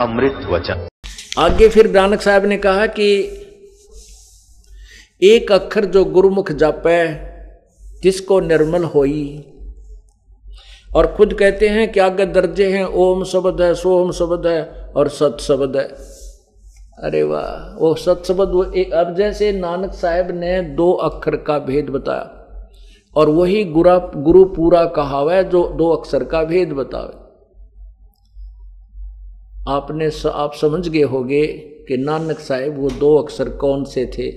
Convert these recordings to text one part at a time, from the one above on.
अमृत वचन। आगे फिर नानक साहब ने कहा कि एक अक्षर जो गुरुमुख जापे, जिसको निर्मल होई। और खुद कहते हैं कि आगे दर्जे हैं, ओम शब्द है, सोम शब्द है और सत शब्द है। अरे वाह, वो सत शब्द, वो अब जैसे नानक साहब ने दो अक्षर का भेद बताया, और वही गुरा गुरु पूरा कहावा, जो दो अक्षर का भेद बतावे। आपने स, आप समझ गए होंगे कि नानक साहेब वो दो अक्षर कौन से थे।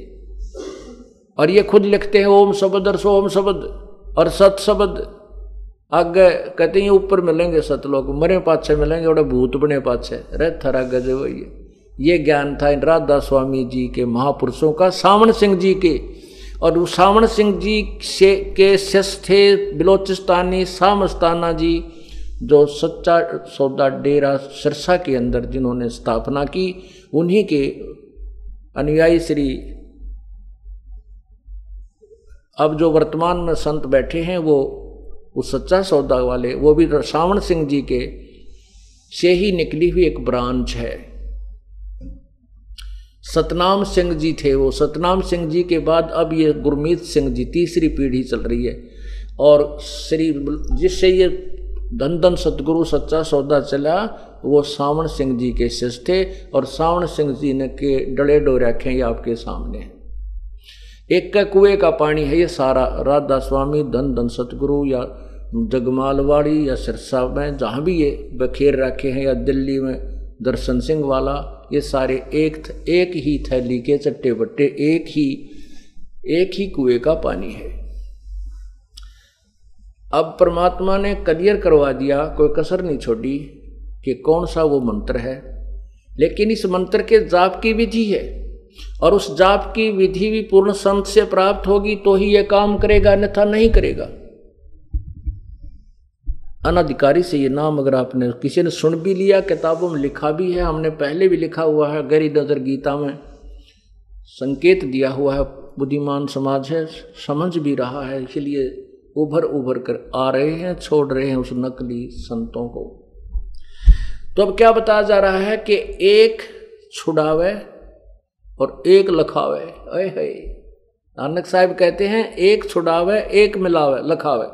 और ये खुद लिखते हैं ओम शब्द और सोम शब्द और सत शब्द। आगे कहते हैं ऊपर मिलेंगे सतलोक मरे पाछे मिलेंगे और भूत बने पाछे। रे थरा गजे वही ये ज्ञान था इन राधा स्वामी जी के महापुरुषों का सावण सिंह जी के। और सावण सिंह जी से के शिष्य थे बिलोचिस्तानी सामस्ताना जी। जो सच्चा सौदा डेरा सिरसा के अंदर जिन्होंने स्थापना की, उन्हीं के अनुयायी श्री अब जो वर्तमान में संत बैठे हैं, वो उस सच्चा सौदा वाले, वो भी सावण सिंह जी के से ही निकली हुई एक ब्रांच है। सतनाम सिंह जी थे वो। सतनाम सिंह जी के बाद अब ये गुरमीत सिंह जी, तीसरी पीढ़ी चल रही है। और श्री जिससे ये धन धन सतगुरु सच्चा सौदा चला, वो सावण सिंह जी के शिष्य थे और सावण सिंह जी ने के डले डो रखे ये आपके सामने। एक का कुएँ का पानी है ये सारा। राधा स्वामी धन धन सतगुरु या जगमालवाड़ी या सिरसा में जहाँ भी ये बखेर रखे हैं या दिल्ली में दर्शन सिंह वाला, ये सारे एक एक ही थैली के चट्टे बट्टे, एक ही एक ही कुएँ का पानी है। अब परमात्मा ने क्लियर करवा दिया, कोई कसर नहीं छोड़ी कि कौन सा वो मंत्र है। लेकिन इस मंत्र के जाप की विधि है और उस जाप की विधि भी पूर्ण संत से प्राप्त होगी तो ही यह काम करेगा, अन्यथा नहीं करेगा। अनाधिकारी से ये नाम अगर आपने, किसी ने सुन भी लिया, किताबों में लिखा भी है, हमने पहले भी लिखा हुआ है, गरी नज़र गीता में संकेत दिया हुआ है, बुद्धिमान समाज है, समझ भी रहा है, इसलिए उभर उभर कर आ रहे हैं, छोड़ रहे हैं उस नकली संतों को। तो अब क्या बताया जा रहा है कि एक छुड़ावे और एक लखावे। अय है नानक साहब कहते हैं, एक छुड़ावे, एक मिलावे, लखावे।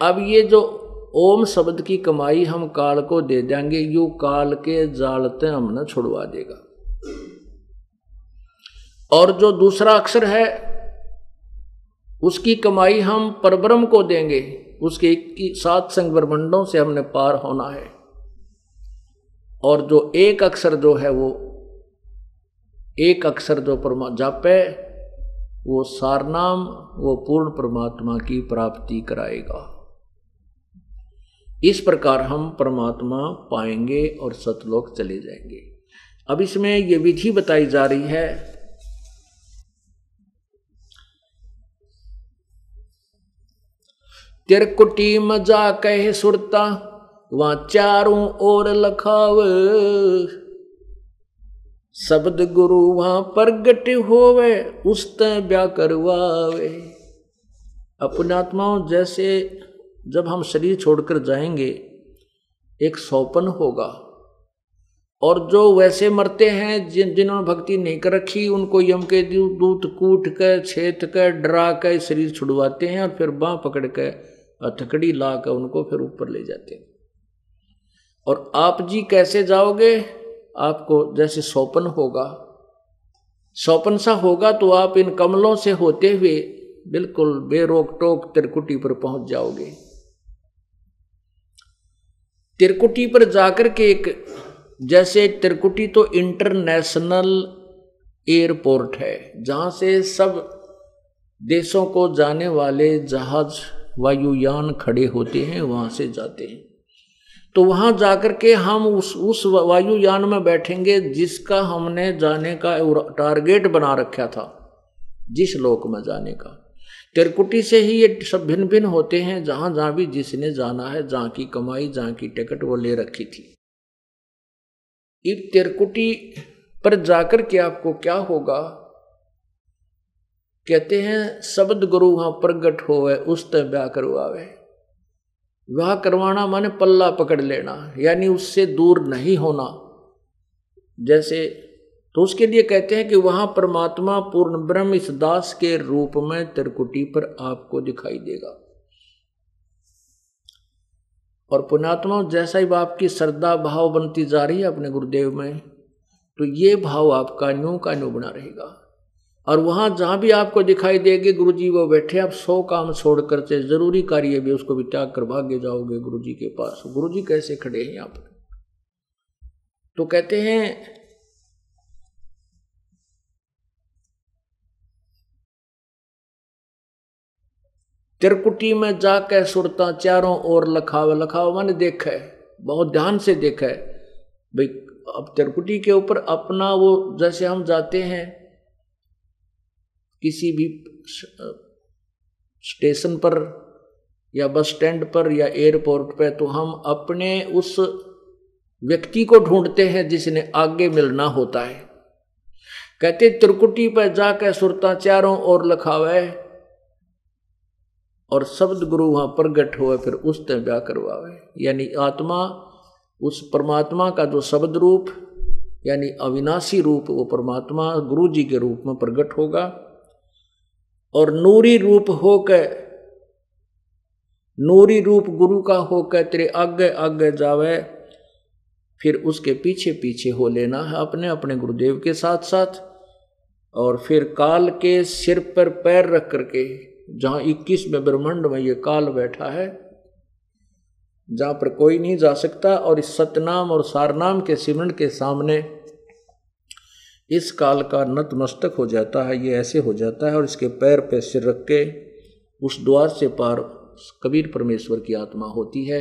अब ये जो ओम शब्द की कमाई हम काल को दे देंगे, यू काल के जालते हमने छुड़वा देगा। और जो दूसरा अक्षर है उसकी कमाई हम परब्रह्म को देंगे। उसके सात संग ब्रह्मंडों से हमने पार होना है। और जो एक अक्षर जो है वो, एक अक्षर जो परमा जापे, वो सारनाम, वो पूर्ण परमात्मा की प्राप्ति कराएगा। इस प्रकार हम परमात्मा पाएँगे और सतलोक चले जाएँगे। अब इसमें यह विधि बताई जा रही है तिरकुटी मज़ा कह सुरता, वहाँ चारों ओर लखाव। शब्द गुरु वहाँ प्रगट होवे उस ब्या करवावे। अपने आत्माओं जैसे जब हम शरीर छोड़कर जाएँगे, एक सौपन होगा। और जो वैसे मरते हैं, जिन, जिन्होंने भक्ति नहीं कर रखी, उनको यम के दूत कूट कर छेत कर, डरा कर शरीर छुड़वाते हैं और फिर बाँ पकड़ कर हथकड़ी ला कर उनको फिर ऊपर ले जाते हैं। और आप जी कैसे जाओगे? आपको जैसे सौपन होगा। सौपन सा होगा तो आप इन कमलों से होते हुए बिल्कुल बेरोक टोक त्रिकुटी पर पहुँच जाओगे। त्रिकुटी पर जाकर के एक जैसे त्रिकुटी तो इंटरनेशनल एयरपोर्ट है, जहाँ से सब देशों को जाने वाले जहाज़ वायुयान खड़े होते हैं, वहाँ से जाते हैं। तो वहाँ जाकर के हम उस उस वायुयान में बैठेंगे जिसका हमने जाने का टारगेट बना रखा था, जिस लोक में जाने का। तिरकुटी से ही ये सब भिन्न भिन्न होते हैं जहाँ जहाँ भी जिसने जाना है, जहाँ की कमाई, जहाँ की टिकट वो ले रखी थी। इब तिरकुटी पर जाकर के आपको क्या होगा? कहते हैं, शब्द गुरु वहाँ प्रगट हो उस तय ब्याह करवावे वह करवाना माने पल्ला पकड़ लेना, यानी उससे दूर नहीं होना। जैसे तो उसके लिए कहते हैं कि वहाँ परमात्मा पूर्ण ब्रह्म इस दास के रूप में त्रिकुटी पर आपको दिखाई देगा। और पुणात्मा जैसा ही आपकी श्रद्धा भाव बनती जा रही है अपने गुरुदेव में तो ये भाव आपका न्यू का न्यू बना रहेगा। और वहाँ जहाँ भी आपको दिखाई देगी गुरु जी वो बैठे, आप सौ काम छोड़ करते ज़रूरी कार्य भी उसको भी त्याग कर भाग्य जाओगे गुरु जी के पास। गुरु जी कैसे खड़े हैं यहाँ पर? तो कहते हैं, त्रिकुटी में जाकर सुरता चारों ओर लखाव लखाव मैंने देखा है बहुत ध्यान से देखा है भाई, अब त्रिकुटी के ऊपर अपना वो जैसे हम जाते हैं किसी भी स्टेशन पर या बस स्टैंड पर या एयरपोर्ट पर तो हम अपने उस व्यक्ति को ढूंढते हैं जिसने आगे मिलना होता है। कहते, त्रिकुटी पर जाकर सुरता चारों ओर लखावे। और शब्द गुरु वहाँ प्रगट हुए, फिर उस तरह ब्याह करवावे। यानी आत्मा, उस परमात्मा का जो शब्द रूप यानी अविनाशी रूप, वो परमात्मा गुरु जी के रूप में प्रकट होगा। और नूरी रूप होकर नूरी रूप गुरु का होकर तेरे आगे आगे जावे, फिर उसके पीछे पीछे हो लेना है अपने अपने गुरुदेव के साथ साथ। और फिर काल के सिर पर पैर रख करके, जहाँ इक्कीस में ब्रह्मांड में ये काल बैठा है, जहाँ पर कोई नहीं जा सकता और इस सतनाम और सारनाम के सिमरण के सामने इस काल का नतमस्तक हो जाता है, ये ऐसे हो जाता है और इसके पैर पे सिर रख के उस द्वार से पार कबीर परमेश्वर की आत्मा होती है।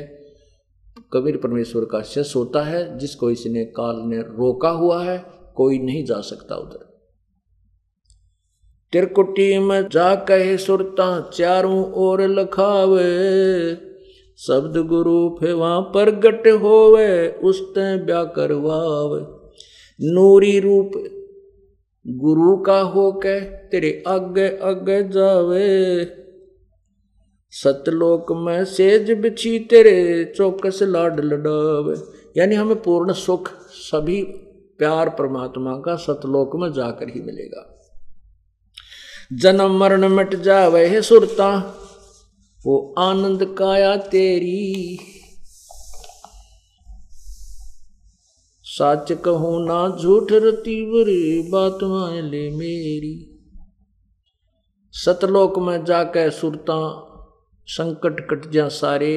कबीर परमेश्वर का शस होता है, जिसको इसने काल ने रोका हुआ है, कोई नहीं जा सकता उधर। तिरकुटी में जा कहे सुरता चारों ओर लखावे, शब्द गुरु फेवा प्रगट होवे, उस ब्या करवावे नूरी रूप, गुरु का हो के तेरे आगे आगे जावे। सतलोक में सेज बिछी तेरे, चौकस लाड लडावे। यानी हमें पूर्ण सुख, सभी प्यार परमात्मा का सतलोक में जाकर ही मिलेगा। जन्म मरण मिट जावे है सुरता, वो आनंद काया तेरी। सच कहूँ ना झूठ रती बुरी बात ले मेरी। सतलोक में जाके सुरता संकट कट जा सारे।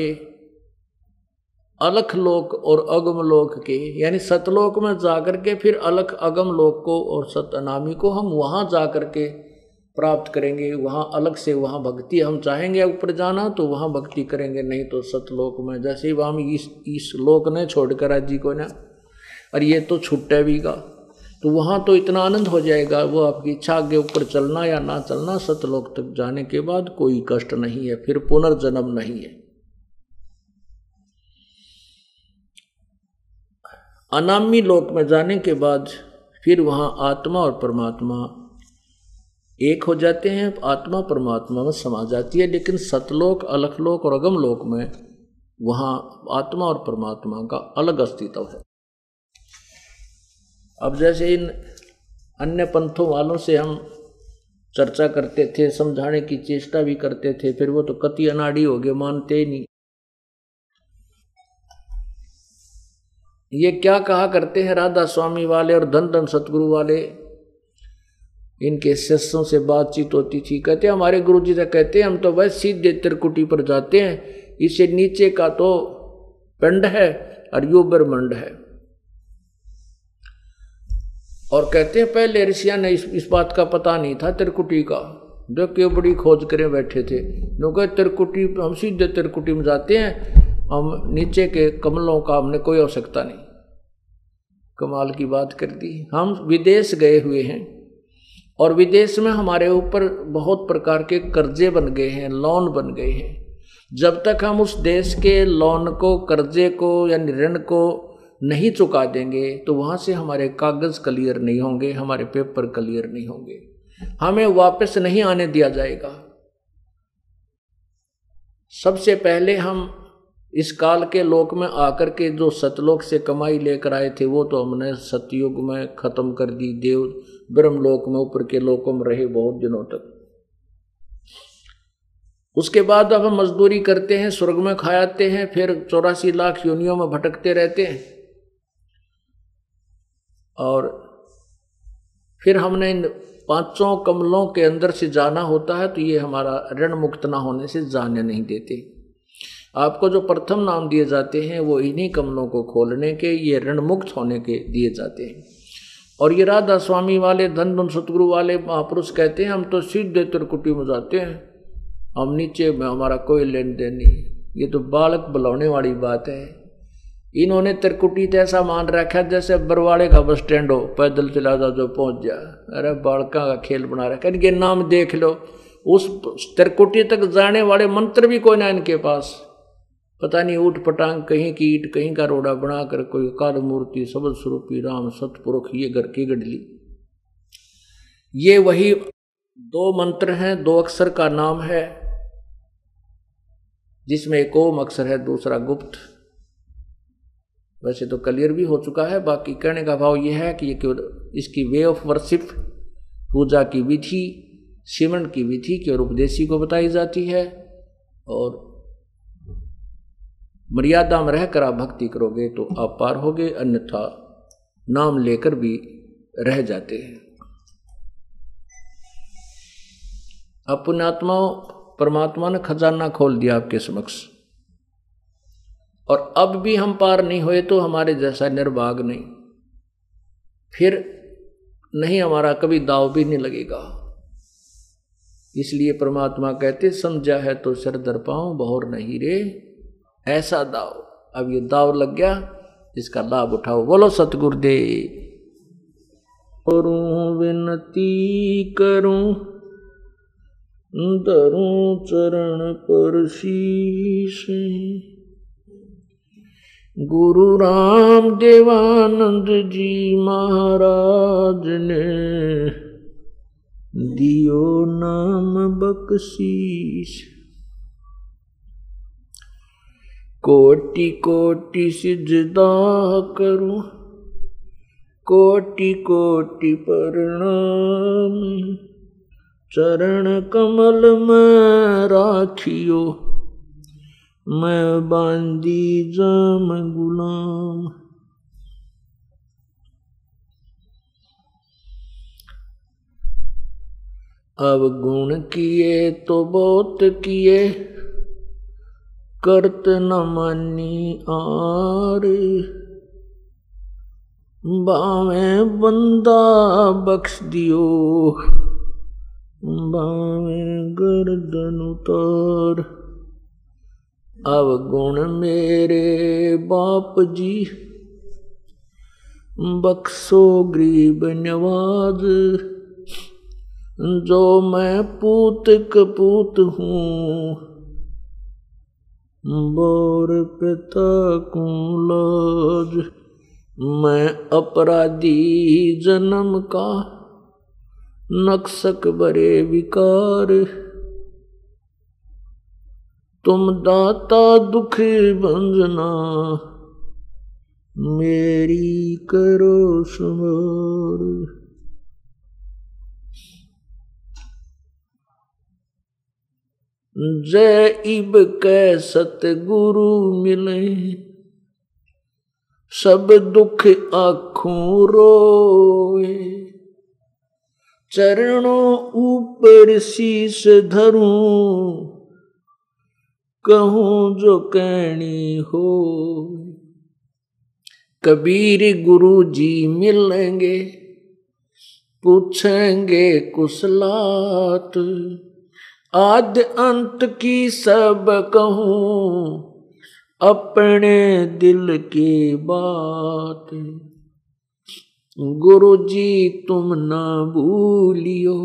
अलख लोक और अगम लोक के, यानी सतलोक में जाकर के फिर अलख अगम लोक को और सतनामी को हम वहाँ जाकर के प्राप्त करेंगे। वहाँ अलग से वहाँ भक्ति हम चाहेंगे, ऊपर जाना तो वहाँ भक्ति करेंगे, नहीं तो सतलोक में जैसे हम इस इस लोक ने छोड़कर जी को ना और ये तो छुट्टे भी गा। तो वहाँ तो इतना आनंद हो जाएगा, वो आपकी इच्छा आगे ऊपर चलना या ना चलना, सतलोक तक जाने के बाद कोई कष्ट नहीं है, फिर पुनर्जन्म नहीं है। अनामी लोक में जाने के बाद फिर वहाँ आत्मा और परमात्मा एक हो जाते हैं, आत्मा परमात्मा में समा जाती है, लेकिन सतलोक, अलखलोक और अगम लोक में वहाँ आत्मा और परमात्मा का अलग अस्तित्व है। अब जैसे इन अन्य पंथों वालों से हम चर्चा करते थे, समझाने की चेष्टा भी करते थे, फिर वो तो कति अनाड़ी हो गए, मानते ही नहीं। ये क्या कहा करते हैं राधा स्वामी वाले और धन धन सतगुरु वाले? इनके शिष्यों से बातचीत होती थी। कहते हमारे गुरु जी से कहते हैं, हम तो वह सीधे त्रिकुटी पर जाते हैं, इसे नीचे का तो पिंड है और यो ब्रह्मंड है। और कहते हैं पहले ऋषिया ने इस, इस बात का पता नहीं था त्रिकुटी का। जो क्यों बड़ी खोज करे बैठे थे। लोग त्रिकुटी हम सीधे त्रिकुटी में जाते हैं। हम नीचे के कमलों का हमने कोई आवश्यकता नहीं। कमाल की बात कर दी। हम विदेश गए हुए हैं और विदेश में हमारे ऊपर बहुत प्रकार के कर्जे बन गए हैं लोन बन गए हैं। जब तक हम उस देश के लोन को कर्जे को या ऋण को नहीं चुका देंगे तो वहाँ से हमारे कागज़ क्लियर नहीं होंगे, हमारे पेपर क्लियर नहीं होंगे। हमें वापस नहीं आने दिया जाएगा। सबसे पहले हम इस काल के लोक में आकर के जो सतलोक से कमाई लेकर आए थे, वो तो हमने सतयुग में खत्म कर दी। देव ब्रह्म लोक में ऊपर के लोकों में रहे बहुत दिनों तक। उसके बाद अब हम मजदूरी करते हैं, स्वर्ग में खायाते हैं, फिर चौरासी लाख योनियों में भटकते रहते हैं। और फिर हमने इन पाँचों कमलों के अंदर से जाना होता है तो ये हमारा ऋण मुक्त ना होने से जाने नहीं देते। आपको जो प्रथम नाम दिए जाते हैं, वो इन्हीं कमलों को खोलने के, ये ऋण मुक्त होने के दिए जाते हैं। और ये राधा स्वामी वाले, धन धन सतगुरु वाले महापुरुष कहते हैं, हम तो सीधे त्रिकुटी में जाते हैं। हम नीचे में हमारा कोई लेन देन नहीं ये तो बालक बुलाने वाली बात है। इन्होंने त्रिकुटी तो ऐसा मान रखा जैसे बरवाड़े का बस स्टैंड हो, पैदल चला जा जो पहुँच जा। अरे बालका का खेल बना रखा, इनके नाम देख लो। उस त्रिकुटी तक जाने वाले मंत्र भी कोई ना इनके पास। पता नहीं ऊट पटांग कहीं की ईट, कहीं का रोड़ा बनाकर कोई काल मूर्ति, सबल स्वरूपी राम, सतपुरुख, ये घर की गडली ये वही दो मंत्र हैं, दो अक्षर का नाम है, जिसमें एक ओम अक्षर है, दूसरा गुप्त। वैसे तो क्लियर भी हो चुका है, बाकी कहने का भाव यह है कि ये इसकी वे ऑफ़ वर्शिप पूजा की विधि सिमरण की विधि केवल उपदेशी को बताई जाती है और मर्यादा में रहकर आप भक्ति करोगे तो आप पार होगे, अन्यथा नाम लेकर भी रह जाते हैं। अपने आत्मा परमात्मा ने खजाना खोल दिया आपके समक्ष। और अब भी हम पार नहीं हुए तो हमारे जैसा निर्भाग नहीं। फिर नहीं हमारा कभी दाव भी नहीं लगेगा। इसलिए परमात्मा कहते, समझा है तो सर दर पाऊँ बहुर नहीं रे। ऐसा दाव। अब ये दाव लग गया इसका लाभ उठाओ। बोलो, सतगुरुदेव। करूँ विनती, करूँ दरूं चरण पर शीश। गुरु राम देवानंद जी महाराज ने दियो नाम बख्शीश। कोटि कोटि सिजदा करूँ, कोटि कोटि प्रणाम। चरण कमल में राखियो मैं बांदी जाम गुलाम। अब गुण किए तो बहुत किए, करत न मानी आर। बावे बंदा बख्श दियो, बावे गर्दन उतार। अब गुण मेरे बाप जी। बख्सो गरीब नवाज़, जो मैं पूत कपूत हूँ। बोर पिता कुलाज मैं अपराधी जन्म का। नक्सक बरे विकार तुम दाता दुख भंजना मेरी करो सुमार। जय इब कै सतगुरु मिले, सब दुख आखों रोए। चरणों ऊपर शीश धरूं कहूँ जो कहनी हो। कबीर गुरु जी मिलेंगे, पूछेंगे कुशलात। आद अंत की सब कहूँ, अपने दिल की बात। गुरु जी तुम न भूलियो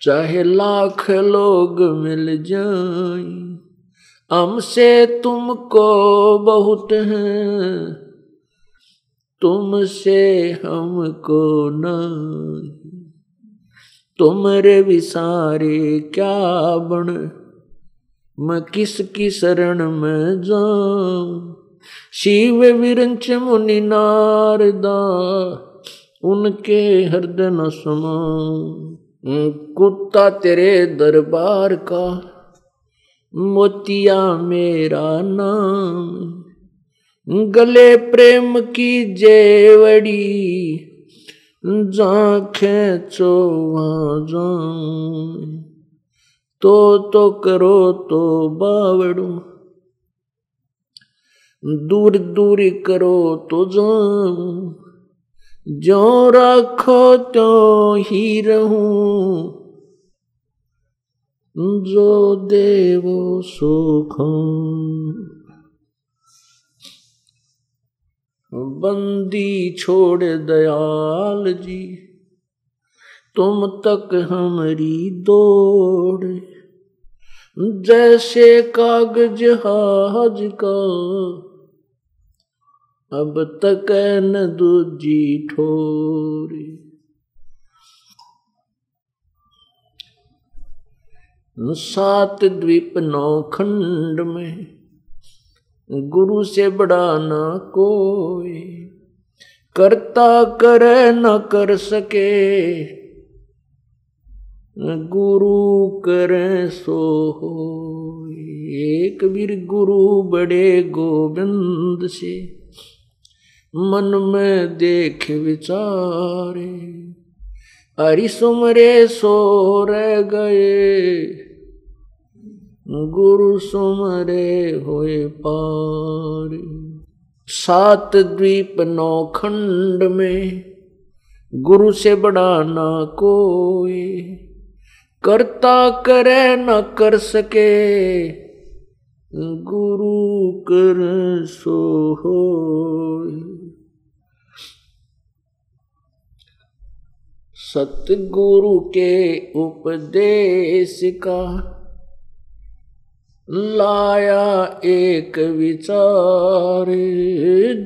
चाहे लाख लोग मिल जाए, हमसे तुमको बहुत है, तुमसे हमको नहीं। तुमरे विसारे क्या बण मैं किसकी शरण में जाऊँ? शिव विरंच मुनि नारदा, उनके हृदय न कुत्ता तेरे दरबार का, मोतिया मेरा नाम। गले प्रेम की जेवड़ी जा खेचो वहाँ तो तो करो तो बावड़ू, दूर दूर करो तो जाऊँ। जो रखो तो ही रहूँ। जो देवो सुख बंदी छोड़ दयाल जी, तुम तक हमारी दौड़। जैसे कागज़ हाज का अब तक न दूजी ठोरी। सात द्वीप नौ खंड में गुरु से बड़ा न कोई, करता करे न कर सके, गुरु करे सो हो एक वीर गुरु बड़े गोविंद से मन में देख विचारे। हरि सुमरे सो रह गए। गुरु सुमरे होए पार। सात द्वीप नौ खंड में गुरु से बड़ा ना कोई। करता करे न कर सके। गुरु कर सो हो सतगुरु के उपदेश का लाया एक विचार,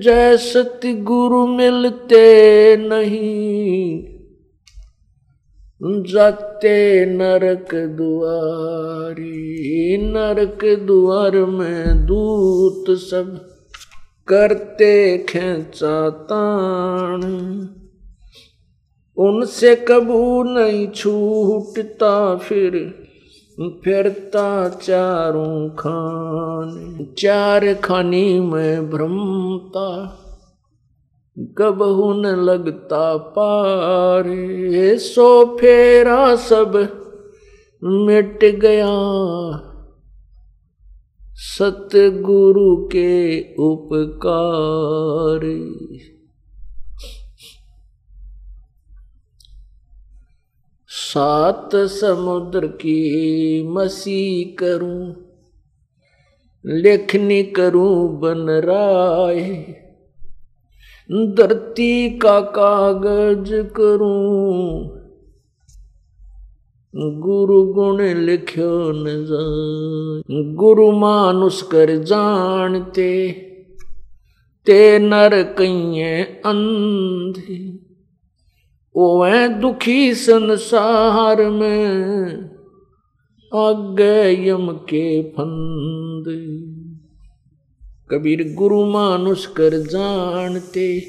जय सतगुरु मिलते नहीं। जाते नरक दुआरी, नरक द्वार में दूत सब करते खेचा उनसे कबू नहीं छूटता, फिर फिरता चारों खान। चार खानी में भ्रमता। कबहू न लगता पार, सो फेरा सब मिट गया। सतगुरु के उपकार। सात समुद्र की मसी करूँ, लेखनी करूँ बन राय धरती का कागज़ करूँ? गुरु गुण लिखो न गुरु मानुष कर जानते, ते नर कइये अंधी। ओए दुखी संसार में आगे यम के फंद। कबीर गुरु मानुष कर जानते,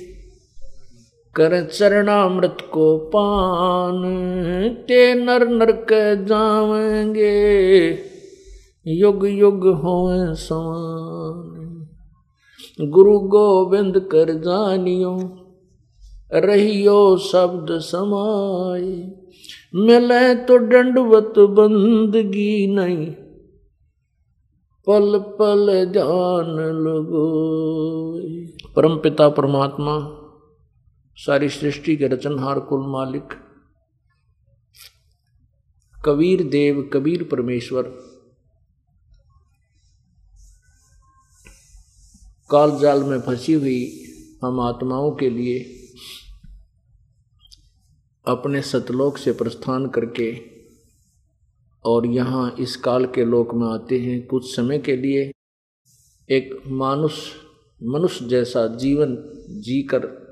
कर चरणामृत को पान ते नर नरक जावेंगे, युग युग हो समान। गुरु गोविंद कर जानियो, रहियो शब्द समाय, मिले तो दंडवत बंदगी नहीं पल पल ध्यान लगो। परम पिता, परमात्मा, सारी सृष्टि के रचनहार कुल मालिक, कबीर देव, कबीर परमेश्वर काल जाल में फंसी हुई हम आत्माओं के लिए अपने सतलोक से प्रस्थान करके और यहाँ इस काल के लोक में आते हैं। कुछ समय के लिए एक मानुष, मनुष्य जैसा जीवन जीकर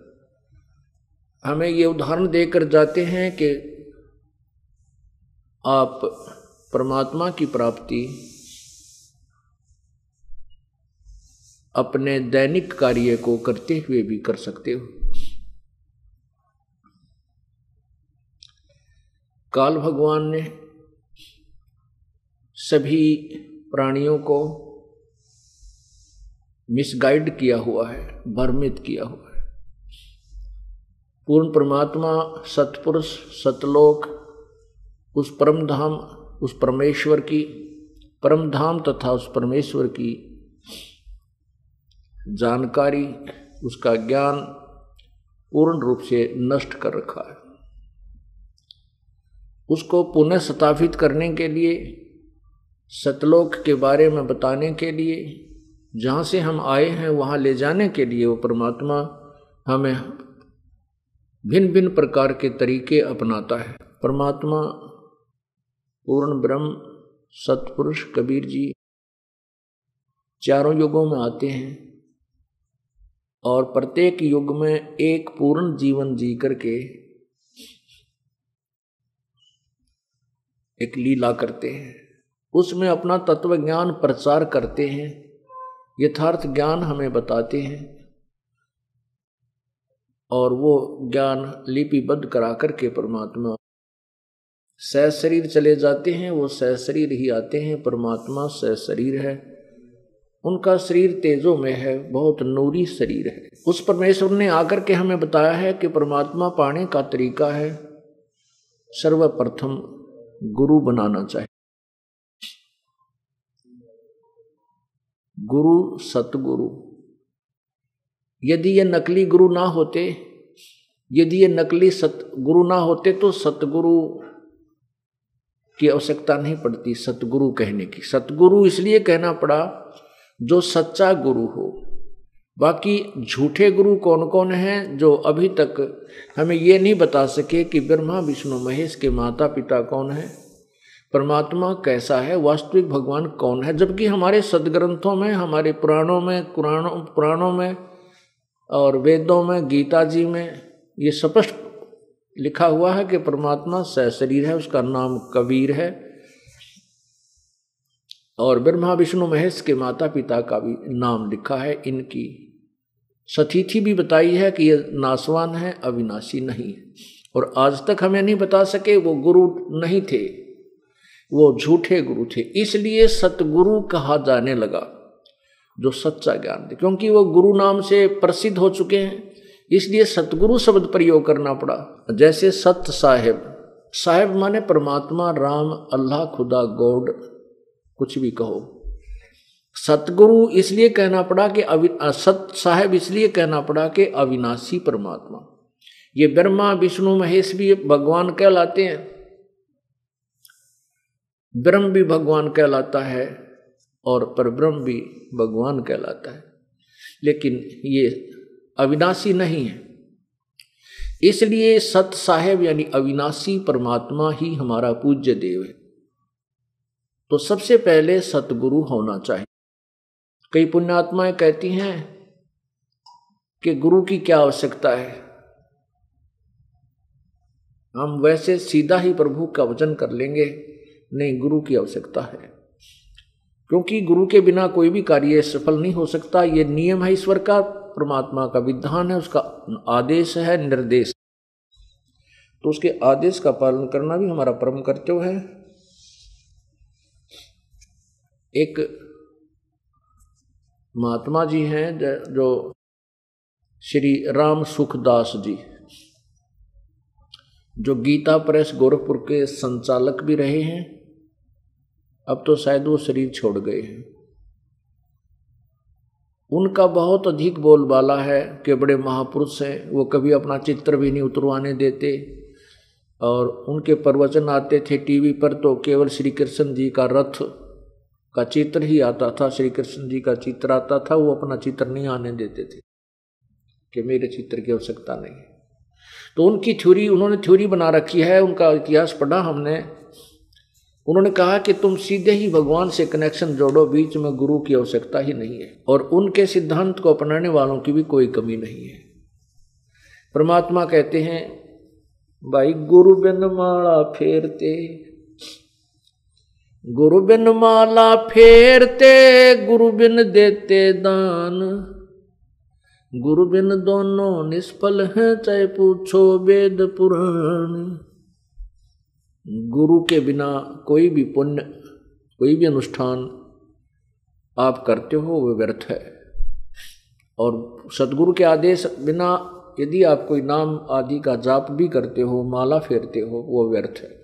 हमें ये उदाहरण देकर जाते हैं कि आप परमात्मा की प्राप्ति अपने दैनिक कार्य को करते हुए भी कर सकते हो। काल भगवान ने सभी प्राणियों को मिसगाइड किया हुआ है, भ्रमित किया हुआ है। पूर्ण परमात्मा, सतपुरुष, सतलोक, उस परम धाम उस परमेश्वर की परम धाम तथा उस परमेश्वर की जानकारी, उसका ज्ञान पूर्ण रूप से नष्ट कर रखा है। उसको पुनः स्थापित करने के लिए सतलोक के बारे में बताने के लिए, जहाँ से हम आए हैं वहाँ ले जाने के लिए वो परमात्मा हमें भिन्न भिन्न प्रकार के तरीके अपनाता है। परमात्मा, पूर्ण ब्रह्म, सतपुरुष, कबीर जी चारों युगों में आते हैं और प्रत्येक युग में एक पूर्ण जीवन जी करके एक लीला करते हैं। उसमें अपना तत्व ज्ञान प्रचार करते हैं, यथार्थ ज्ञान हमें बताते हैं, और वो ज्ञान लिपिबद्ध करा करके परमात्मा सह शरीर चले जाते हैं, वो सह शरीर ही आते हैं, परमात्मा सह शरीर है। उनका शरीर तेजों में है, बहुत नूरी शरीर है। उस परमेश्वर ने आकर के हमें बताया है कि परमात्मा पाने का तरीका है, सर्वप्रथम गुरु बनाना चाहिए। गुरु सतगुरु। यदि ये नकली गुरु ना होते, यदि ये नकली सत गुरु ना होते तो सतगुरु की आवश्यकता नहीं पड़ती सतगुरु कहने की। सतगुरु इसलिए कहना पड़ा, जो सच्चा गुरु हो। बाकी झूठे गुरु कौन कौन हैं, जो अभी तक हमें ये नहीं बता सके कि ब्रह्मा, विष्णु, महेश के माता पिता कौन है। परमात्मा कैसा है, वास्तविक भगवान कौन है? जबकि हमारे सदग्रंथों में, हमारे पुराणों में पुराणों पुराणों में और वेदों में, गीता जी में ये स्पष्ट लिखा हुआ है कि परमात्मा सहशरीर है, उसका नाम कबीर है। और ब्रह्मा, विष्णु, महेश के माता पिता का भी नाम लिखा है, इनकी सतीथि भी बताई है कि ये नासवान है, अविनाशी नहीं और आज तक हमें नहीं बता सके, वो गुरु नहीं थे। वो झूठे गुरु थे, इसलिए सतगुरु कहा जाने लगा, जो सच्चा ज्ञान थे, क्योंकि वो गुरु नाम से प्रसिद्ध हो चुके हैं, इसलिए सतगुरु शब्द प्रयोग करना पड़ा। जैसे सत साहेब साहेब माने परमात्मा, राम, अल्लाह, खुदा, गॉड, कुछ भी कहो। सतगुरु इसलिए कहना पड़ा कि सत साहेब इसलिए कहना पड़ा कि अविनाशी परमात्मा। ये ब्रह्मा, विष्णु, महेश भी भगवान कहलाते हैं। ब्रह्म भी भगवान कहलाता है और परब्रह्म भी भगवान कहलाता है। लेकिन ये अविनाशी नहीं है। इसलिए सत साहेब यानी अविनाशी परमात्मा ही हमारा पूज्य देव है। तो सबसे पहले सतगुरु होना चाहिए। कई पुण्यात्माएँ कहती हैं कि गुरु की क्या आवश्यकता है? हम वैसे सीधा ही प्रभु का वचन कर लेंगे। नहीं, गुरु की आवश्यकता है। क्योंकि गुरु के बिना कोई भी कार्य सफल नहीं हो सकता। ये नियम है ईश्वर का, परमात्मा का विधान है, उसका आदेश है, निर्देश। तो उसके आदेश का पालन करना भी हमारा परम कर्तव्य है। एक महात्मा जी हैं, जो श्री राम सुखदास जी, जो गीता प्रेस गोरखपुर के संचालक भी रहे हैं। अब तो शायद वो शरीर छोड़ गए हैं। उनका बहुत अधिक बोलबाला है कि बड़े महापुरुष हैं, वो कभी अपना चित्र भी नहीं उतरवाने देते। और उनके प्रवचन आते थे टीवी पर तो केवल श्री कृष्ण जी का रथ का चित्र ही आता था, श्री कृष्ण जी का चित्र आता था, वो अपना चित्र नहीं आने देते थे कि मेरे चित्र की आवश्यकता नहीं तो उनकी थ्योरी, उन्होंने थ्योरी बना रखी है, उनका इतिहास पढ़ा हमने उन्होंने कहा कि तुम सीधे ही भगवान से कनेक्शन जोड़ो, बीच में गुरु की आवश्यकता ही नहीं है और उनके सिद्धांत को अपनाने वालों की भी कोई कमी नहीं है। परमात्मा कहते हैं, भाई गुरु बिन माला फेरते गुरु बिन माला फेरते गुरु बिन देते दान। गुरु बिन दोनों निष्फल हैं, चाहे पूछो वेद पुराण। गुरु के बिना कोई भी पुण्य, कोई भी अनुष्ठान आप करते हो, वो व्यर्थ है। और सदगुरु के आदेश बिना यदि आप कोई नाम आदि का जाप भी करते हो, माला फेरते हो, वो व्यर्थ है।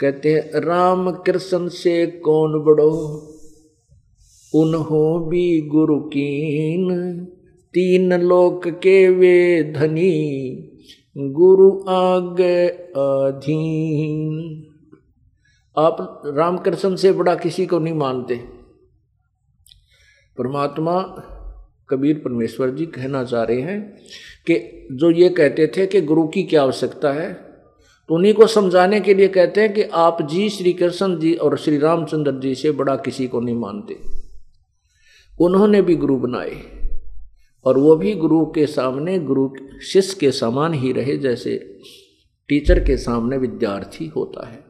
कहते हैं, राम कृष्ण से कौन बड़ो? उन्हों भी गुरु कीन, तीन लोक के वे धनी। गुरु आगे अधीन। आप रामकृष्ण से बड़ा किसी को नहीं मानते। परमात्मा कबीर परमेश्वर जी कहना चाह रहे हैं कि जो ये कहते थे कि गुरु की क्या आवश्यकता है तो उन्हीं को समझाने के लिए कहते हैं कि आप जी श्री कृष्ण जी और श्री रामचंद्र जी से बड़ा किसी को नहीं मानते। उन्होंने भी गुरु बनाए। और वो भी गुरु के सामने, गुरु शिष्य के समान ही रहे जैसे टीचर के सामने विद्यार्थी होता है।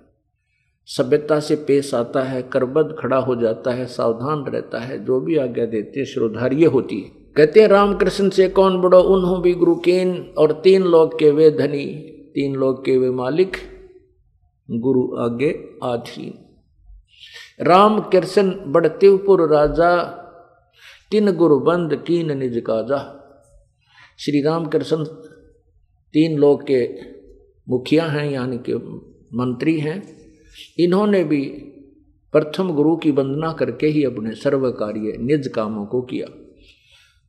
सभ्यता से पेश आता है, करबद्ध खड़ा हो जाता है, सावधान रहता है, जो भी आज्ञा देते हैं, श्रोधार्य होती है। कहते हैं, रामकृष्ण से कौन बड़ो उन्हों भी गुरु केन और तीन लोग के वे धनी, तीन लोग के वे मालिक, गुरु आगे आधीन। राम कृष्ण बड़तेवपुर राजा तीन गुरु बंद कीन निज काजा श्री राम कृष्ण तीन लोग के मुखिया हैं, यानी कि मंत्री हैं। इन्होंने भी प्रथम गुरु की वंदना करके ही अपने सर्व कार्य निज कामों को किया।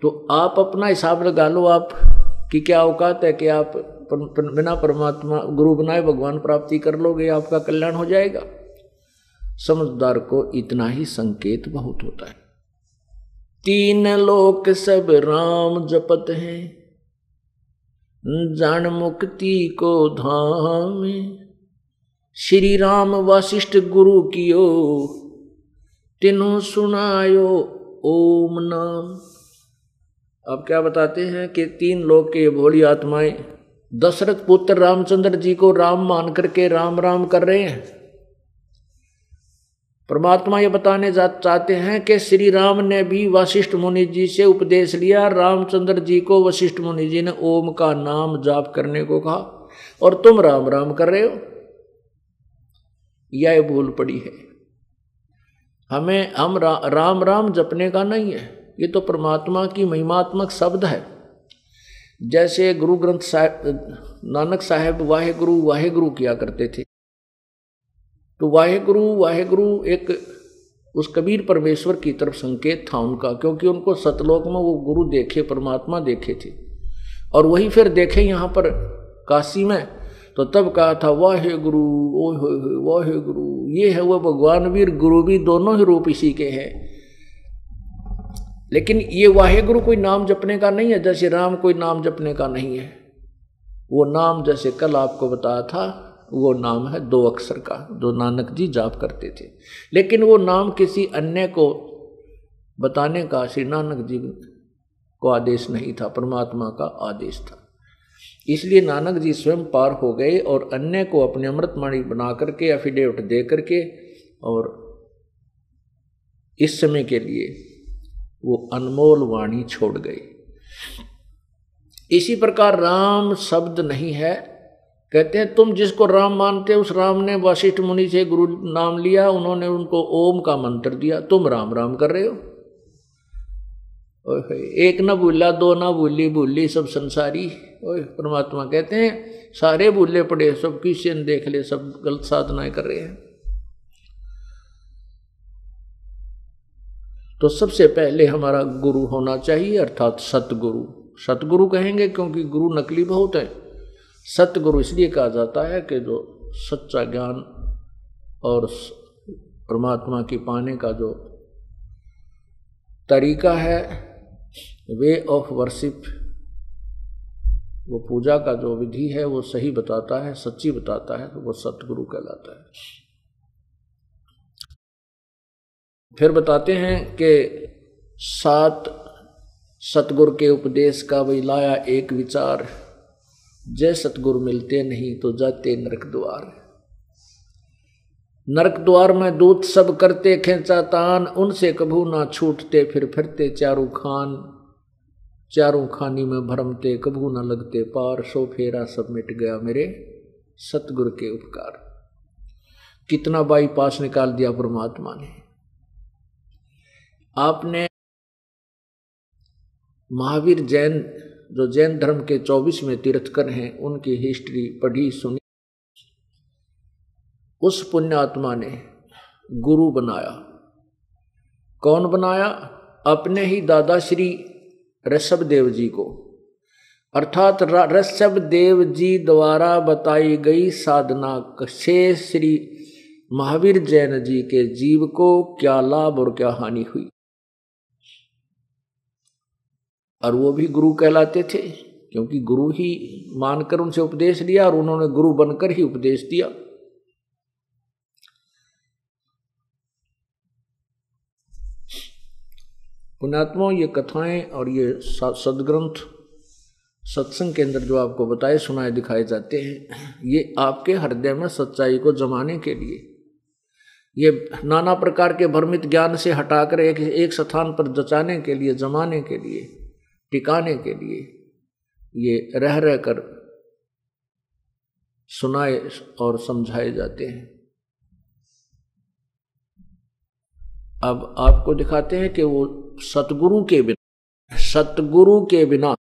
तो आप अपना हिसाब लगा लो आप, कि क्या औकात है कि आप बिना परमात्मा, गुरु बनाए भगवान प्राप्ति कर लोगे, आपका कल्याण हो जाएगा। समझदार को इतना ही संकेत बहुत होता है। तीन लोक सब राम जपत हैं। जान मुक्ति को धाम। श्री राम वशिष्ठ गुरु कियो तीनों सुनायो ओम नाम। अब क्या बताते हैं कि तीन लोग के भोली आत्माएँ दशरथ पुत्र रामचंद्र जी को राम मान करके राम राम कर रहे हैं? परमात्मा ये बताने चाहते हैं कि श्री राम ने भी वशिष्ठ मुनि जी से उपदेश लिया। रामचंद्र जी को वशिष्ठ मुनि जी ने ओम का नाम जाप करने को कहा और तुम राम राम कर रहे हो। यह भूल पड़ी है। हमें हम रा, राम राम जपने का नहीं है। ये तो परमात्मा की महिमात्मक शब्द है। जैसे गुरु ग्रंथ साहब नानक साहेब वाहे गुरु वाहे गुरु किया करते थे। तो वाहे गुरु वाहे गुरु एक उस कबीर परमेश्वर की तरफ़ संकेत था उनका, क्योंकि उनको सतलोक में वो गुरु देखे, परमात्मा देखे थे। और वही फिर देखे यहाँ पर काशी में तो तब कहा था वाहे गुरु ओह वाहे गुरु ये है वो भगवान वीर, गुरु भी दोनों ही रूप इसी के हैं। लेकिन ये वाहे गुरु कोई नाम जपने का नहीं है, जैसे राम कोई नाम जपने का नहीं है। वो नाम जैसे कल आपको बताया था वो नाम है दो अक्षर का। जो नानक जी जाप करते थे। लेकिन वो नाम किसी अन्य को बताने का, श्री नानक जी को आदेश नहीं था, परमात्मा का आदेश था। इसलिए नानक जी स्वयं पार हो गए और अन्य को अपने अमृतमाणी बना करके एफिडेविट दे करके और इस समय के लिए वो अनमोल वाणी छोड़ गई इसी प्रकार राम शब्द नहीं है। कहते हैं, तुम जिसको राम मानते हो, उस राम ने वशिष्ठ मुनि से गुरु नाम लिया, उन्होंने उनको ओम का मंत्र दिया। तुम राम राम कर रहे हो? एक न भूला दो न भूली भूली सब संसारी। ओए, परमात्मा कहते हैं, सारे भूले पड़े सब किसी ने देख ले, सब गलत साधनाएँ कर रहे हैं। तो सबसे पहले हमारा गुरु होना चाहिए, अर्थात सतगुरु। सतगुरु कहेंगे क्योंकि गुरु नकली बहुत है। सतगुरु इसलिए कहा जाता है कि जो सच्चा ज्ञान और परमात्मा की पाने का जो तरीका है, वे ऑफ़ वर्शिप वो पूजा का जो विधि है, वो सही बताता है, सच्ची बताता है तो वो सतगुरु कहलाता है। फिर बताते हैं कि सात सतगुरु के उपदेश का वही लाया एक विचार। जय सतगुरु मिलते नहीं तो जाते नरक द्वार। नरक द्वार में दूत सब करते खेचा तान, उनसे कभू ना छूटते, फिर फिरते चारू खान। चारों खानी में भरमते, कभू न लगते पार, सो फेरा सब मिट गया मेरे सतगुरु के उपकार। कितना बाईपास निकाल दिया परमात्मा ने। आपने महावीर जैन जो जैन धर्म के चौबीस में तीर्थकर हैं, उनकी हिस्ट्री पढ़ी, सुनी। उस पुण्यात्मा ने गुरु बनाया। कौन बनाया? अपने ही दादा श्री ऋषभ देव जी को। अर्थात ऋषभ देव जी द्वारा बताई गई साधना से श्री महावीर जैन जी के जीव को क्या लाभ और क्या हानि हुई? और वो भी गुरु कहलाते थे, क्योंकि गुरु ही मानकर उनसे उपदेश लिया और उन्होंने गुरु बनकर ही उपदेश दिया। पुणात्मा ये कथाएँ और ये सदग्रंथ, सत्संग के अंदर जो आपको बताए, सुनाए, दिखाए जाते हैं, ये आपके हृदय में सच्चाई को जमाने के लिए। ये नाना प्रकार के भ्रमित ज्ञान से हटाकर एक एक स्थान पर जचाने के लिए, जमाने के लिए। टिकाने के लिए ये रह रह कर सुनाए और समझाए जाते हैं। अब आपको दिखाते हैं कि वो सतगुरु के बिना, सतगुरु के बिना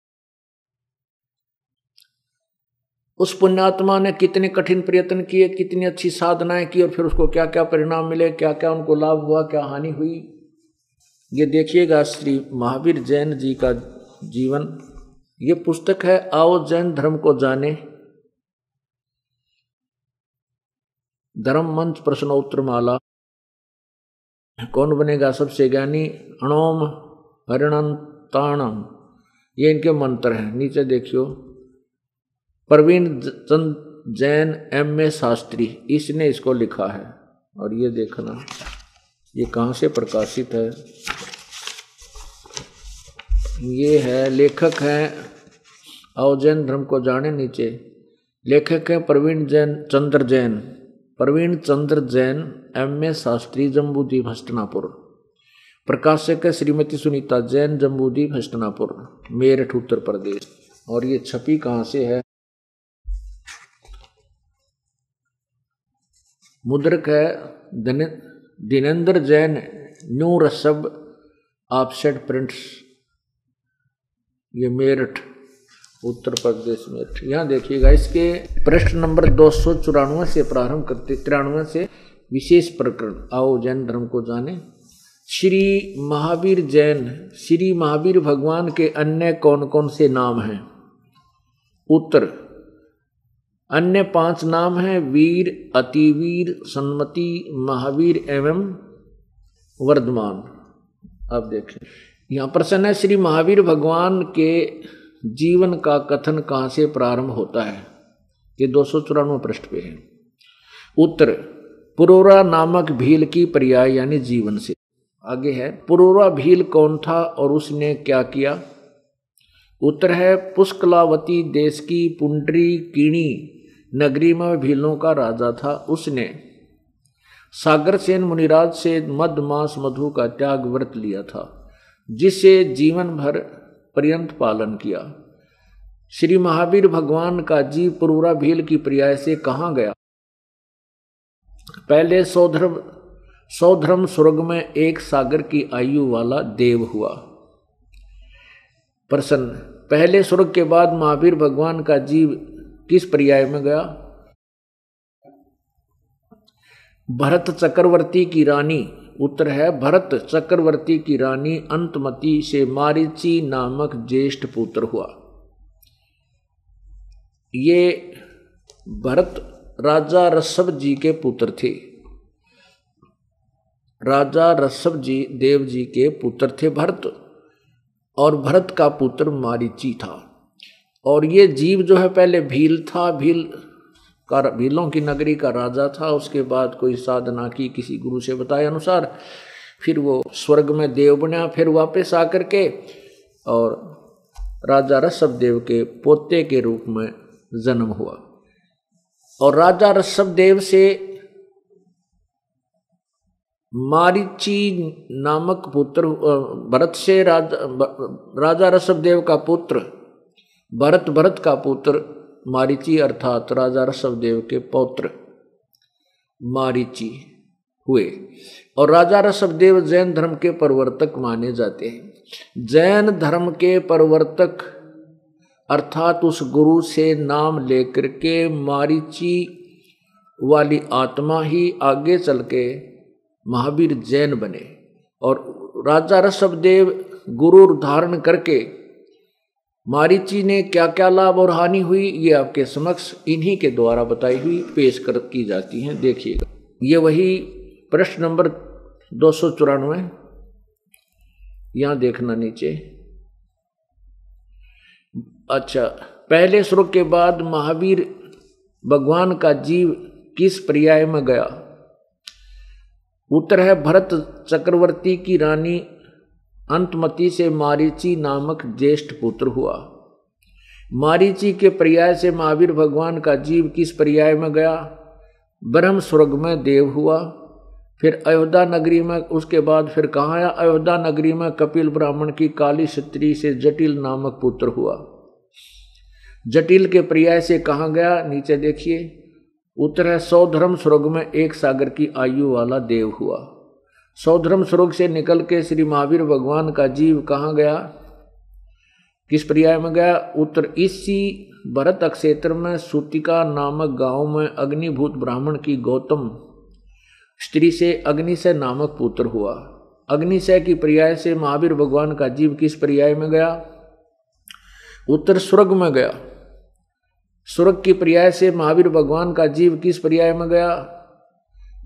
उस पुण्यात्मा ने कितने कठिन प्रयत्न किए, कितनी अच्छी साधनाएँ की और फिर उसको क्या क्या परिणाम मिले क्या क्या उनको लाभ हुआ, क्या हानि हुई। ये देखिएगा श्री महावीर जैन जी का जीवन। ये पुस्तक है, आओ जैन धर्म को जाने। धर्म मंच प्रश्नोत्तर माला कौन बनेगा सबसे ज्ञानी? अणोम हरिणंताणम ये इनके मंत्र हैं, नीचे देखियो। प्रवीण चंद जैन एम ए शास्त्री, इसने इसको लिखा है। और ये देखना, ये कहाँ से प्रकाशित है? ये है, लेखक हैं और जैन धर्म को जाने नीचे। लेखक हैं प्रवीण जैन, चंद्र जैन। प्रवीण चंद्र जैन, एम ए शास्त्री, जम्बूद्वीप हस्टनापुर प्रकाशक है श्रीमती सुनीता जैन, जम्बूद्वीप हस्टनापुर मेरठ, उत्तर प्रदेश। और ये छपी कहाँ से है? मुद्रक है दिनेन्द्र जैन, न्यू रसब, ऑफसेट प्रिंट्स। ये मेरठ, उत्तर प्रदेश में यहाँ देखिएगा, इसके प्रश्न नंबर दो सौ चौरानवे से प्रारंभ करते, तिरानवे से विशेष प्रकरण। आओ जैन धर्म को जाने। श्री महावीर जैन, श्री महावीर भगवान के अन्य कौन कौन से नाम हैं? उत्तर। अन्य पाँच नाम हैं, वीर, अतिवीर, सन्मति, महावीर एवं वर्धमान। अब देखें यहाँ प्रश्न है, श्री महावीर भगवान के जीवन का कथन कहाँ से प्रारंभ होता है? ये दो सौ चौरानवे पृष्ठ पे है। उत्तर, पुरोरा नामक भील की पर्याय यानी जीवन से। आगे है, पुरोरा भील कौन था और उसने क्या किया? उत्तर है, पुष्कलावती देश की पुंडरी कीणी नगरी में भीलों का राजा था उसने। सागर सेन मुनिराज से मद मास मधु का त्याग व्रत लिया था। जिसे जीवन भर पर्यंत पालन किया। श्री महावीर भगवान का जीव पुरूरा भील की पर्याय से कहा गया? पहले सौधर्म सौधर्म स्वर्ग में एक सागर की आयु वाला देव हुआ। प्रसन्न, पहले स्वर्ग के बाद महावीर भगवान का जीव किस पर्याय में गया? भरत चक्रवर्ती की रानी उत्तर है भरत चक्रवर्ती की रानी अंतमती से मारिची नामक ज्येष्ठ पुत्र हुआ। ये भरत राजा ऋषभ जी के पुत्र थे। राजा ऋषभ जी, देव जी के पुत्र थे भरत और भरत का पुत्र मारिची था। और ये जीव जो है पहले भील था, भील का भीलों की नगरी का राजा था, उसके बाद कोई साधना की किसी गुरु से बताए अनुसार, फिर वो स्वर्ग में देव बना, फिर वापस आकर के और राजा ऋषभ देव के पोते के रूप में जन्म हुआ। और राजा ऋषभ देव से मारिची नामक पुत्र भरत से राजा राजा ऋषभ देव का पुत्र, भरत भरत का पुत्र मारिची अर्थात राजा ऋषभ देव के पौत्र मारिची हुए। और राजा ऋषभ देव जैन धर्म के परिवर्तक माने जाते हैं। जैन धर्म के परिवर्तक अर्थात उस गुरु से नाम लेकर के मारिची वाली आत्मा ही आगे चल के महावीर जैन बने। और राजा ऋषभ देव गुरु धारण करके मारीची ने क्या क्या लाभ और हानि हुई, ये आपके समक्ष इन्हीं के द्वारा बताई हुई पेश कर, की जाती हैं, देखिएगा। ये वही प्रश्न नंबर दो सौ चौरानवे। यहाँ देखना नीचे। अच्छा पहले श्लोक के बाद महावीर भगवान का जीव किस पर्याय में गया? उत्तर है, भरत चक्रवर्ती की रानी अंतमती से मारीची नामक ज्येष्ठ पुत्र हुआ। मारीची के पर्याय से महावीर भगवान का जीव किस पर्याय में गया? ब्रह्म स्वर्ग में देव हुआ। फिर अयोध्या नगरी में, उसके बाद फिर कहाँ आया? अयोध्या नगरी में कपिल ब्राह्मण की काली स्त्री से जटिल नामक पुत्र हुआ। जटिल के पर्याय से कहाँ गया? नीचे देखिए। उत्तर है, सौधर्म स्वर्ग में एक सागर की आयु वाला देव हुआ। सौधर्म स्वर्ग से निकल के श्री महावीर भगवान का जीव कहाँ गया? किस पर्याय में गया? उत्तर इसी भरत क्षेत्र में सूतिका नामक गाँव में अग्निभूत ब्राह्मण की गौतम स्त्री से अग्निशय नामक पुत्र हुआ। अग्निशय की पर्याय से महावीर भगवान का जीव किस पर्याय में गया? उत्तर स्वर्ग में गया। स्वर्ग की पर्याय से महावीर भगवान का जीव किस पर्याय में गया?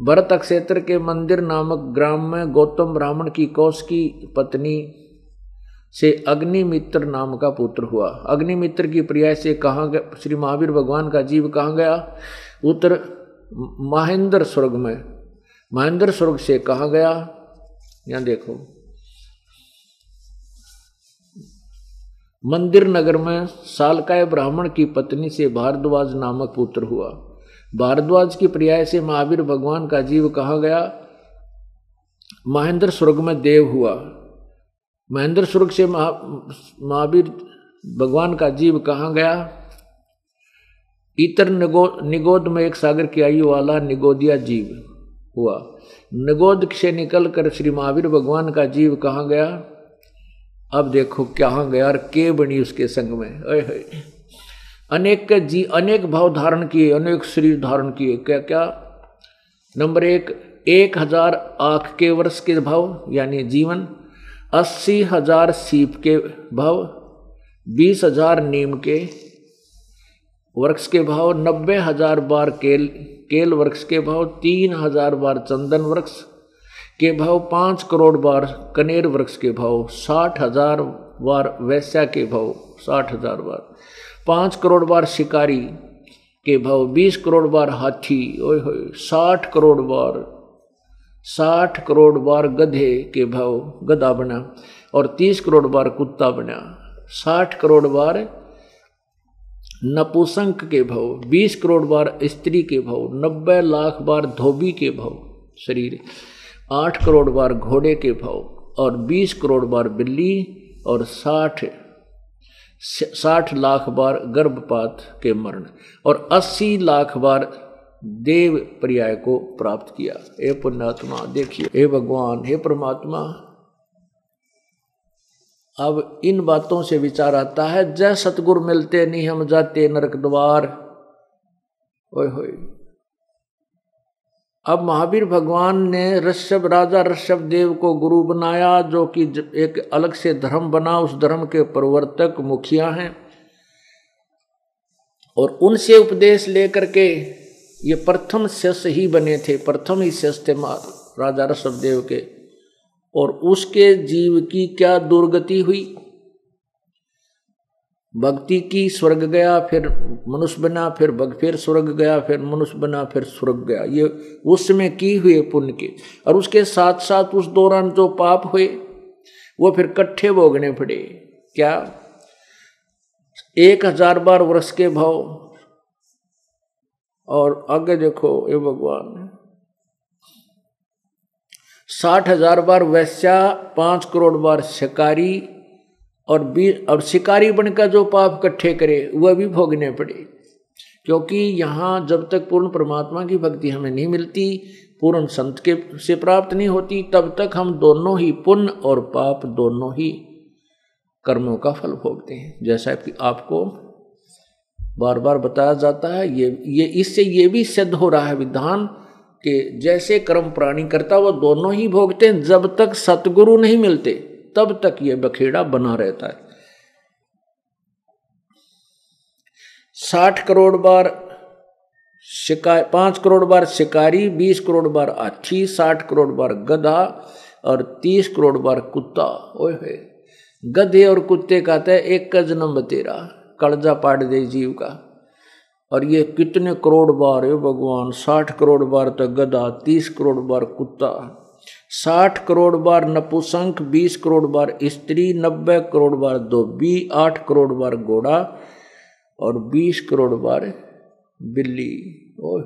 भरत क्षेत्र के मंदिर नामक ग्राम में गौतम ब्राह्मण की कौश की पत्नी से अग्निमित्र नाम का पुत्र हुआ। अग्निमित्र की पर्याय से कहाँ गया, श्री महावीर भगवान का जीव कहाँ गया? उत्तर महेंद्र स्वर्ग में। महेंद्र स्वर्ग से कहाँ गया? यहाँ देखो। मंदिर नगर में सालकाय ब्राह्मण की पत्नी से भारद्वाज नामक पुत्र हुआ। भारद्वाज की पर्याय से महावीर भगवान का जीव कहा गया। महेंद्र स्वर्ग में देव हुआ। महेंद्र स्वर्ग से महावीर भगवान का जीव कहा गया? इतर निगो, निगोद में एक सागर की आयु वाला निगोदिया जीव हुआ। निगोद से निकल कर श्री महावीर भगवान का जीव कहाँ गया? अब देखो कहाँ गया और के बनी उसके संग में। अरे अनेक के जी, अनेक भाव धारण किए, अनेक शरीर धारण किए। क्या क्या? नंबर एक एक हज़ार आख के वर्ष के भाव, यानी जीवन। अस्सी हज़ार सीप के भाव, बीस हज़ार नीम के वृक्ष के भाव, नब्बे हज़ार बार केल केल वृक्ष के भाव, तीन हज़ार बार चंदन वृक्ष के भाव, पाँच करोड़ बार कनेर वृक्ष के भाव, साठ हज़ार बार वैश्या के भाव, साठ हज़ार बार। पाँच करोड़ बार शिकारी के भाव, बीस करोड़ बार हाथी होए, साठ करोड़ बार, साठ करोड़ बार गधे के भाव, गधा बना, और तीस करोड़ बार कुत्ता बना, साठ करोड़ बार नपुसंक के भाव, बीस करोड़ बार स्त्री के भाव, नब्बे लाख बार धोबी के भाव शरीर, आठ करोड़ बार घोड़े के भाव, और बीस करोड़ बार बिल्ली, और साठ साठ लाख बार गर्भपात के मरण और अस्सी लाख बार देव पर्याय को प्राप्त किया। हे पुण्यात्मा, देखिए, हे भगवान, हे परमात्मा। अब इन बातों से विचार आता है, जय सतगुरु मिलते नहीं हम जाते नरक द्वार। ओए होए। अब महावीर भगवान ने ऋषभ, राजा ऋषभ देव को गुरु बनाया, जो कि एक अलग से धर्म बना, उस धर्म के प्रवर्तक मुखिया हैं। और उनसे उपदेश लेकर के ये प्रथम शिष्य ही बने थे, प्रथम ही शिष्य थे राजा ऋषभ देव के। और उसके जीव की क्या दुर्गति हुई? भक्ति की स्वर्ग गया, फिर मनुष्य बना, फिर भग, फिर स्वर्ग गया, फिर मनुष्य बना, फिर स्वर्ग गया। ये उसमें की हुए पुण्य के। और उसके साथ साथ उस दौरान जो पाप हुए, वो फिर कट्ठे भोगने पड़े। क्या? एक हज़ार बार वर्ष के भाव। और आगे देखो ये भगवान। साठ हज़ार बार वैश्या, पाँच करोड़ बार शिकारी और बी, और शिकारी बनकर जो पाप इकट्ठे करे, वह भी भोगने पड़े। क्योंकि यहाँ जब तक पूर्ण परमात्मा की भक्ति हमें नहीं मिलती, पूर्ण संत के से प्राप्त नहीं होती, तब तक हम दोनों ही पुण्य और पाप दोनों ही कर्मों का फल भोगते हैं। जैसा कि आपको बार बार बताया जाता है, ये ये, इससे ये भी सिद्ध हो रहा है विधान कि जैसे कर्म प्राणी करता, वह दोनों ही भोगते हैं, जब तक सतगुरु नहीं मिलते। तब तक ये बखेड़ा बना रहता है। साठ करोड़ बार शिकार पाँच करोड़ बार शिकारी, बीस करोड़ बार आठी साठ करोड़ बार गधा और तीस करोड़ बार कुत्ता। ओए गधे और कुत्ते का हैं एक का जन्म तेरा कड़जा पाट दे जीव का। और ये कितने करोड़ बार है भगवान, साठ करोड़ बार तो गधा, तीस करोड़ बार कुत्ता। साठ करोड़ बार नपुसंक बीस करोड़ बार स्त्री, नब्बे करोड़ बार धोबी, आठ करोड़ बार घोड़ा और बीस करोड़ बार बिल्ली। ओह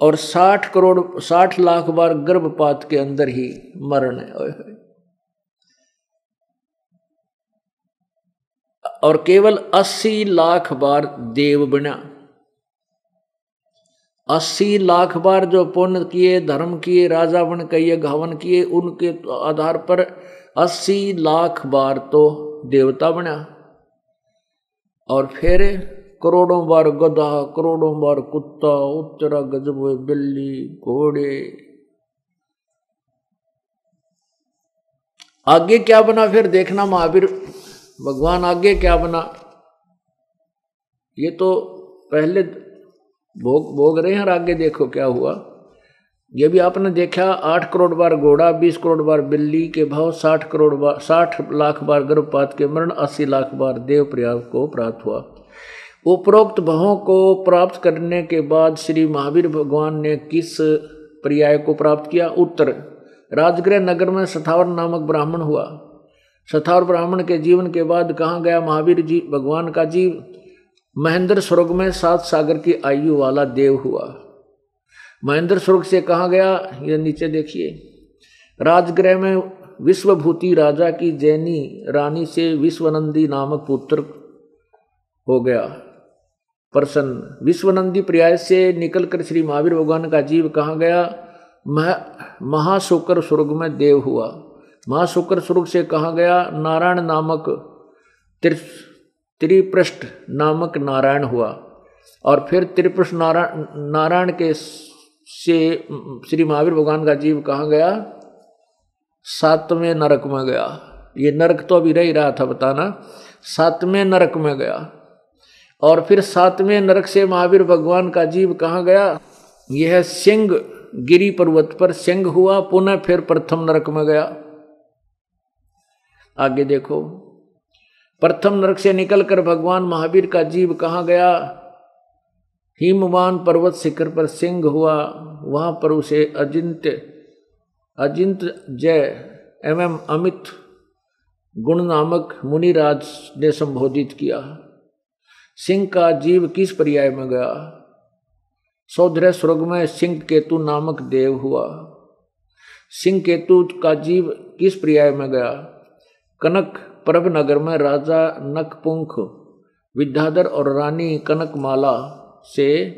और साठ करोड़, साठ लाख बार गर्भपात के अंदर ही मरण है। और केवल अस्सी लाख बार देव बना। अस्सी लाख बार जो पुण्य किए, धर्म किए, राजा बन किए घावन किए, उनके आधार पर अस्सी लाख बार तो देवता बना। और फिर करोड़ों बार गधा, करोड़ों बार कुत्ता उत्तरा गजब बिल्ली, घोड़े। आगे क्या बना फिर? देखना महावीर। भगवान आगे क्या बना? ये तो पहले भोग भोग रहे हैं और आगे देखो क्या हुआ। ये भी आपने देखा, आठ करोड़ बार घोड़ा, बीस करोड़ बार बिल्ली के भाव, साठ करोड़ बार, साठ लाख बार गर्भपात के मरण, अस्सी लाख बार देव प्रयाग को प्राप्त हुआ। उपरोक्त भावों को प्राप्त करने के बाद श्री महावीर भगवान ने किस पर्याय को प्राप्त किया? उत्तर, राजगृह नगर में सथावर नामक ब्राह्मण हुआ। सथावर ब्राह्मण के जीवन के बाद कहाँ गया महावीर जी? भगवान का जीव। महेंद्र स्वर्ग में सात सागर की आयु वाला देव हुआ। महेंद्र स्वर्ग से कहा गया, ये नीचे देखिए। राजगृह में विश्वभूति राजा की जैनी रानी से विश्वनंदी नामक पुत्र हो गया। प्रसन्न। विश्वनंदी पर्याय से निकलकर श्री महावीर भगवान का जीव कहा गया? मह, महाशुकर स्वर्ग में देव हुआ। महाशुकर स्वर्ग से कहा गया? नारायण नामक त्रिपृष्ठ नामक नारायण हुआ और फिर त्रिपृष्ठ नारायण नारायण के से श्री महावीर भगवान का जीव कहा गया? सातवें नरक में गया। ये नरक तो अभी रह ही रहा था, बताना। सातवें नरक में गया। और फिर सातवें नरक से महावीर भगवान का जीव कहाँ गया? यह सिंह गिरी पर्वत पर सिंह हुआ, पुनः फिर प्रथम नरक में गया। आगे देखो। प्रथम नरक से निकलकर भगवान महावीर का जीव कहाँ गया? हिमवान पर्वत शिखर पर सिंह हुआ। वहाँ पर उसे अजिंत्य अजिंत जय एवं अमित गुण नामक मुनिराज ने संबोधित किया। सिंह का जीव किस पर्याय में गया? सौधर स्वर्ग में सिंह केतु नामक देव हुआ। सिंह केतु का जीव किस पर्याय में गया? कनक प्रभ नगर में राजा नकपुंख विद्याधर और रानी कनकमाला से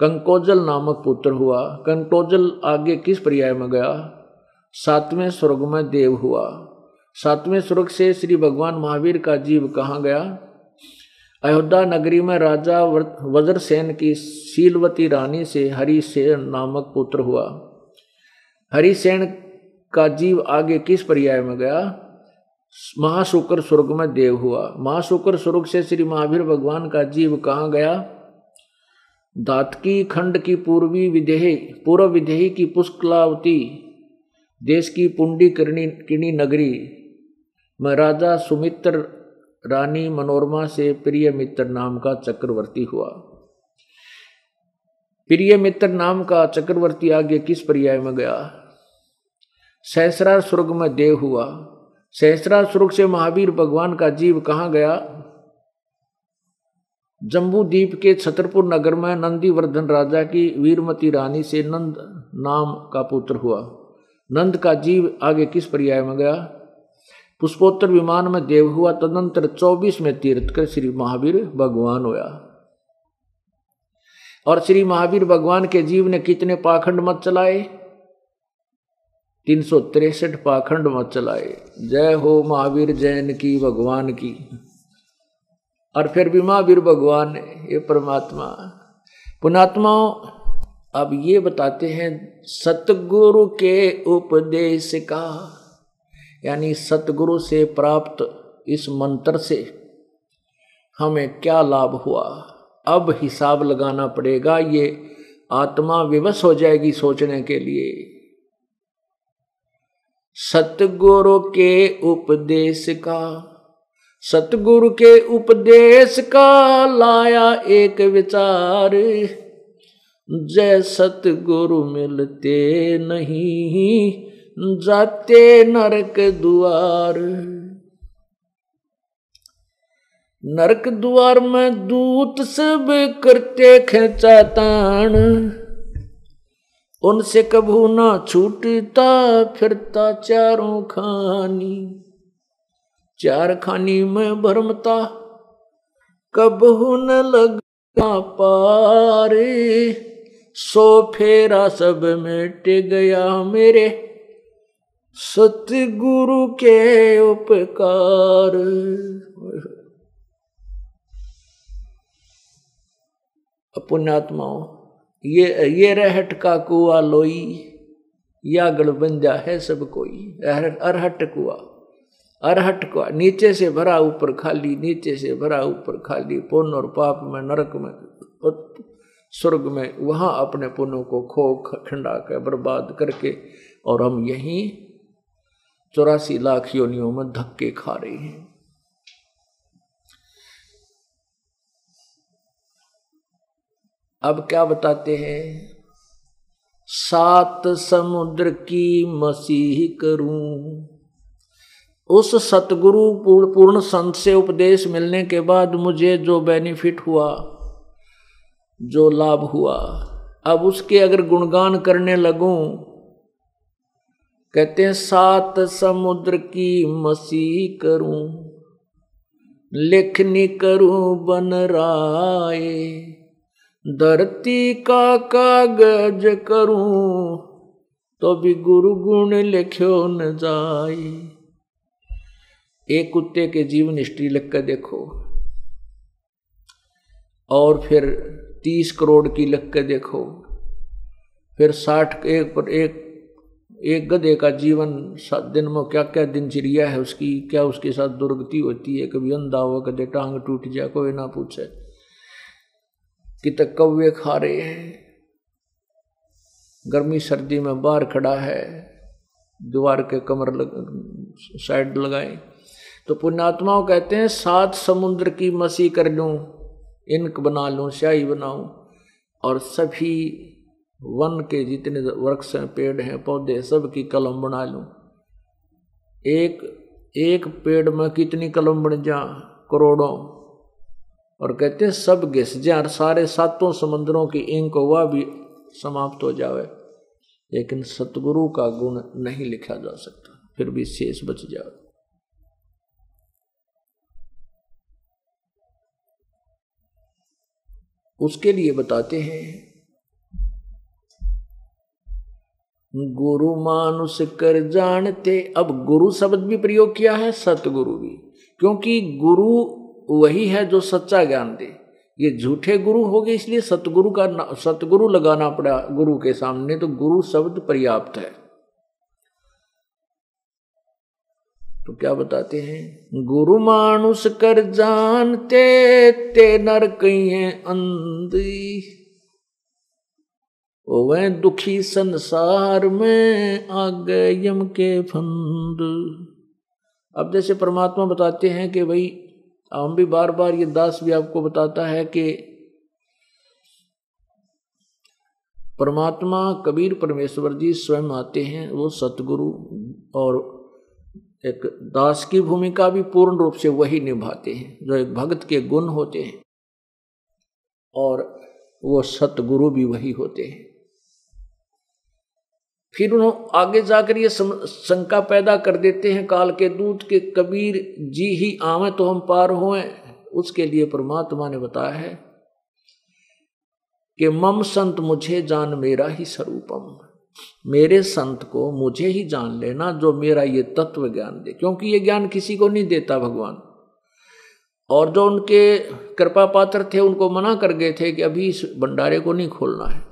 कंकोजल नामक पुत्र हुआ। कंकोजल आगे किस पर्याय में गया? सातवें स्वर्ग में देव हुआ। सातवें स्वर्ग से श्री भगवान महावीर का जीव कहाँ गया? अयोध्या नगरी में राजा वज्रसेन की शीलवती रानी से हरिसेन नामक पुत्र हुआ। हरिसेन का जीव आगे किस पर्याय में गया? महाशुकर स्वर्ग में देव हुआ। महाशुकर स्वर्ग से श्री महावीर भगवान का जीव कहाँ गया? दातकी खंड की पूर्वी विदेही, पूर्व विदेही की पुष्कलावती, देश की पुंडी किरणी, किणी नगरी। में राजा सुमित्र रानी मनोरमा से प्रिय मित्र नाम का चक्रवर्ती हुआ। प्रिय मित्र नाम का चक्रवर्ती आगे किस पर्याय में गया? सहसरा स्वर्ग में देव हुआ। सहसरा स्वर्ग से महावीर भगवान का जीव कहाँ गया? जम्बू द्वीप के छतरपुर नगर में नंदीवर्धन राजा की वीरमती रानी से नंद नाम का पुत्र हुआ। नंद का जीव आगे किस पर्याय में गया? पुष्पोत्तर विमान में देव हुआ तदंतर चौबीस में तीर्थ कर श्री महावीर भगवान होया। और श्री महावीर भगवान के जीव ने कितने पाखंड मत चलाए? तीन सौ तिरसठ पाखंड मत चलाए। जय हो महावीर जैन की, भगवान की। और फिर भी महावीर भगवान ये परमात्मा। पुणात्माओं, अब ये बताते हैं सतगुरु के उपदेश का। यानी सतगुरु से प्राप्त इस मंत्र से हमें क्या लाभ हुआ? अब हिसाब लगाना पड़ेगा। ये आत्मा विवश हो जाएगी सोचने के लिए। सतगुरु के उपदेश का, सतगुरु के उपदेश का लाया एक विचार। जय सतगुरु मिलते नहीं, जाते नरक द्वार नरक द्वार में दूत सब करते खेचा तान उनसे कभू ना छूटता, फिरता चारों खानी। चार खानी में भरमता, कबहू न लगा पारे। सो फेरा सब मिट गया मेरे, सतगुरु के उपकार। पुण्यात्माओं ये ये रहट का कुआ लोई या गड़बंजा है सब कोई। अरहट कुआ अरहट कुआ, नीचे से भरा ऊपर खाली, नीचे से भरा ऊपर खाली पुण्य और पाप में, नरक में स्वर्ग में, वहाँ अपने पुण्यों को खो खंडा कर, बर्बाद करके, और हम यहीं चौरासी लाख योनियों में धक्के खा रहे हैं। अब क्या बताते हैं? सात समुद्र की मसीह करूँ। उस सतगुरु पूर्ण संत से उपदेश मिलने के बाद मुझे जो बेनिफिट हुआ, जो लाभ हुआ, अब उसके अगर गुणगान करने लगूं, कहते हैं, सात समुद्र की मसीह करूँ, लिखनी करूँ बन राय धरती का कागज़ करूँ तो भी गुरु गुण लिखो न जाए एक कुत्ते के जीवन हिस्ट्री लिख कर देखो, और फिर तीस करोड़ की लिख कर देखो, फिर साठ एक पर एक एक गधे का जीवन दिन में क्या क्या दिनचर्या है उसकी, क्या उसके साथ दुर्गति होती है, कभी अंधा हो कभी टांग टूट जाए, कोई ना पूछे। कितने कौवे खा रहे हैं। गर्मी सर्दी में बाहर खड़ा है द्वार के कमर लग, साइड लगाए। तो पुण्यात्माओं कहते हैं सात समुद्र की मसी कर लूँ इनक बना लूँ स्याही बनाऊँ और सभी वन के जितने वृक्ष हैं पेड़ हैं पौधे सब की कलम बना लूँ। एक एक पेड़ में कितनी कलम बन जा? करोड़ों। और कहते हैं, सब घिस जाए सारे सातों समुद्रों की इंक वह भी समाप्त हो जावे। लेकिन सतगुरु का गुण नहीं लिखा जा सकता, फिर भी शेष बच जाए उसके लिए बताते हैं, गुरु मानुष कर जानते, अब गुरु शब्द भी प्रयोग किया है, सतगुरु भी। क्योंकि गुरु वही है जो सच्चा ज्ञान दे। ये झूठे गुरु हो गए, इसलिए सतगुरु का सतगुरु लगाना पड़ा गुरु के सामने तो गुरु शब्द पर्याप्त है। तो क्या बताते हैं? गुरु मानुष कर जानते, ते नर कही है अंधी। वह दुखी संसार में आ गए यम के फंद। अब जैसे परमात्मा बताते हैं कि भाई हम भी बार बार ये दास भी आपको बताता है कि परमात्मा कबीर परमेश्वर जी स्वयं आते हैं, वो सतगुरु और एक दास की भूमिका भी पूर्ण रूप से वही निभाते हैं, जो एक भक्त के गुण होते हैं और वो सतगुरु भी वही होते हैं। फिर उन्होंने आगे जाकर ये शंका पैदा कर देते हैं, काल के दूत के कबीर जी ही आवे तो हम पार होए। उसके लिए परमात्मा ने बताया है कि मम संत मुझे जान मेरा ही स्वरूपम। मेरे संत को मुझे ही जान लेना जो मेरा ये तत्व ज्ञान दे, क्योंकि ये ज्ञान किसी को नहीं देता भगवान। और जो उनके कृपा पात्र थे, उनको मना कर गए थे कि अभी इस भंडारे को नहीं खोलना है।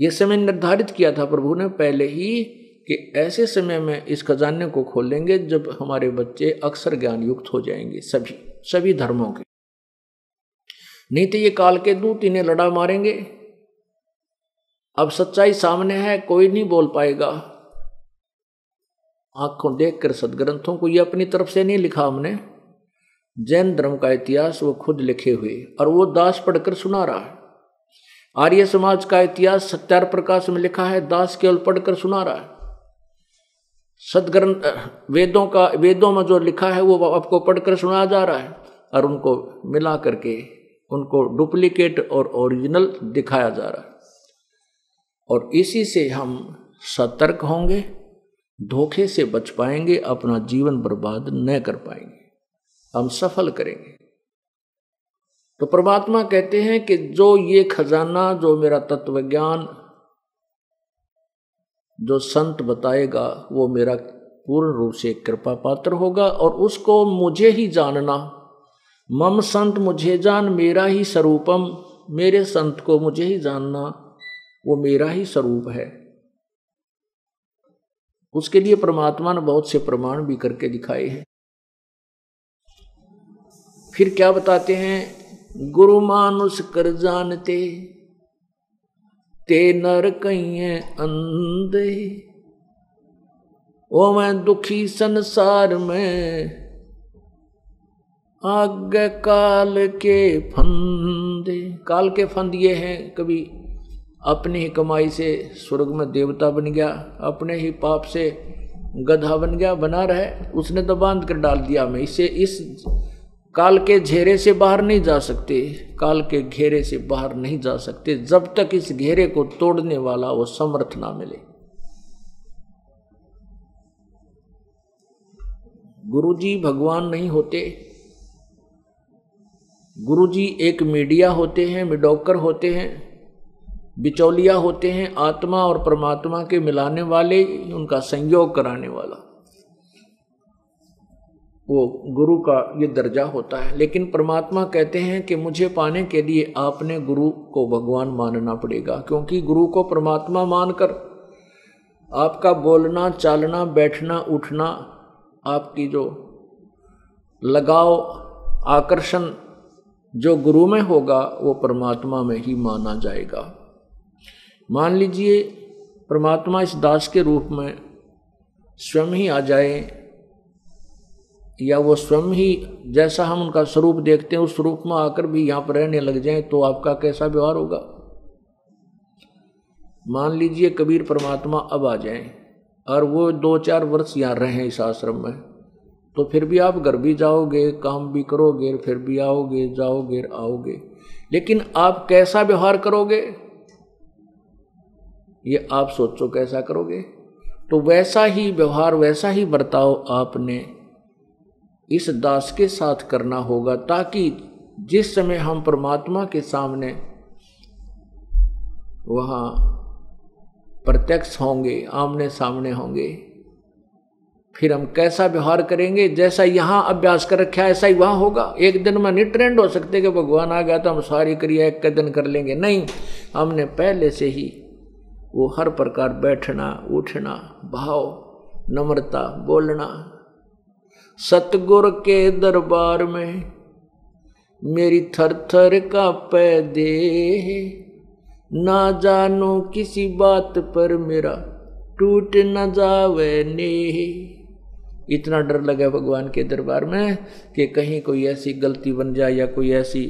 ये समय निर्धारित किया था प्रभु ने पहले ही कि ऐसे समय में इस खजाने को खोलेंगे जब हमारे बच्चे अक्सर ज्ञान युक्त हो जाएँगे सभी सभी धर्मों के। नहीं तो ये काल के दूत इन्हें लड़ा मारेंगे। अब सच्चाई सामने है, कोई नहीं बोल पाएगा। आँखों देखकर सदग्रंथों को ये अपनी तरफ़ से नहीं लिखा हमने। जैन धर्म का इतिहास वो खुद लिखे हुए, और वो दास पढ़कर सुना रहा है। आर्य समाज का इतिहास सत्यार प्रकाश में लिखा है, दास केवल पढ़कर सुना रहा है। सदग्रंथ वेदों का, वेदों में जो लिखा है, वो आपको पढ़कर सुनाया जा रहा है और उनको मिला करके उनको डुप्लीकेट और ओरिजिनल दिखाया जा रहा है। और इसी से हम सतर्क होंगे, धोखे से बच पाएँगे, अपना जीवन बर्बाद न कर पाएँगे। हम सफल करेंगे। तो परमात्मा कहते हैं कि जो ये खजाना, जो मेरा तत्व ज्ञान जो संत बताएगा, वो मेरा पूर्ण रूप से कृपा पात्र होगा और उसको मुझे ही जानना। मम संत मुझे जान, मेरा ही स्वरूपम। मेरे संत को मुझे ही जानना, वो मेरा ही स्वरूप है। उसके लिए परमात्मा ने बहुत से प्रमाण भी करके दिखाए हैं। फिर क्या बताते हैं? गुरु मानुष कर जानते, ते नर कहीं अंधे। ओ मैं दुखी संसार में आगे काल के फंदे। काल के फंद ये हैं, कभी अपनी ही कमाई से स्वर्ग में देवता बन गया, अपने ही पाप से गधा बन गया, बना रहे, उसने तो बाँध कर डाल दिया। मैं इसे इस काल के घेरे से बाहर नहीं जा सकते, काल के घेरे से बाहर नहीं जा सकते, जब तक इस घेरे को तोड़ने वाला वो समर्थ ना मिले। गुरुजी भगवान नहीं होते। गुरुजी एक मीडिया होते हैं, मिडोकर होते हैं, बिचौलिया होते हैं, आत्मा और परमात्मा के मिलाने वाले, उनका संयोग कराने वाला। वो गुरु का ये दर्जा होता है। लेकिन परमात्मा कहते हैं कि मुझे पाने के लिए आपने गुरु को भगवान मानना पड़ेगा, क्योंकि गुरु को परमात्मा मानकर आपका बोलना, चालना, बैठना, उठना, आपकी जो लगाव, आकर्षण जो गुरु में होगा, वो परमात्मा में ही माना जाएगा। मान लीजिए, परमात्मा इस दास के रूप में स्वयं ही आ जाए या वो स्वयं ही जैसा हम उनका स्वरूप देखते हैं, उस स्वरूप में आकर भी यहाँ पर रहने लग जाए तो आपका कैसा व्यवहार होगा? मान लीजिए कबीर परमात्मा अब आ जाए, और वो दो चार वर्ष यहाँ रहें इस आश्रम में तो फिर भी आप घर भी जाओगे, काम भी करोगे, फिर भी आओगे, जाओगे आओगे। लेकिन आप कैसा व्यवहार करोगे? ये आप सोचो कैसा करोगे? तो वैसा ही व्यवहार, वैसा ही बर्ताव आपने इस दास के साथ करना होगा, ताकि जिस समय हम परमात्मा के सामने वहाँ प्रत्यक्ष होंगे, आमने सामने होंगे, फिर हम कैसा व्यवहार करेंगे, जैसा यहाँ अभ्यास कर रखा ऐसा ही वहाँ होगा। एक दिन में नहीं ट्रेंड हो सकते कि भगवान आ गया तो हम सारी क्रिया एक दिन कर लेंगे। नहीं, हमने पहले से ही वो हर प्रकार बैठना, उठना, भाव, नम्रता, बोलना सतगुर के दरबार में मेरी थर थर का पै दे ना जानो किसी बात पर मेरा टूट न जावे ने इतना डर लगा भगवान के दरबार में कि कहीं कोई ऐसी गलती बन जाए या कोई ऐसी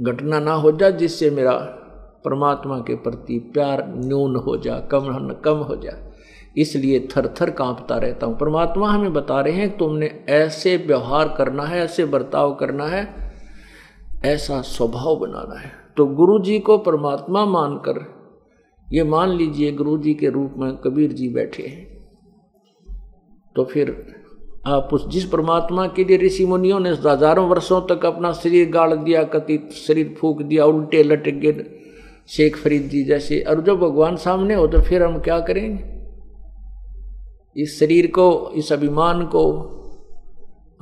घटना ना हो जाए जिससे मेरा परमात्मा के प्रति प्यार न्यून हो जा कम कम हो जाए। इसलिए थर थर कांपता रहता हूँ। परमात्मा हमें बता रहे हैं, तुमने ऐसे व्यवहार करना है, ऐसे बर्ताव करना है, ऐसा स्वभाव बनाना है। तो गुरु जी को परमात्मा मानकर, ये मान लीजिए गुरु जी के रूप में कबीर जी बैठे हैं तो फिर आप उस, जिस परमात्मा के लिए ऋषि मुनियों ने हज़ारों वर्षों तक अपना शरीर गाड़ दिया कति शरीर फूक दिया, उल्टे लटक गए शेख फरीद जी जैसे और जब भगवान सामने हो तो फिर हम क्या करेंगे? इस शरीर को, इस अभिमान को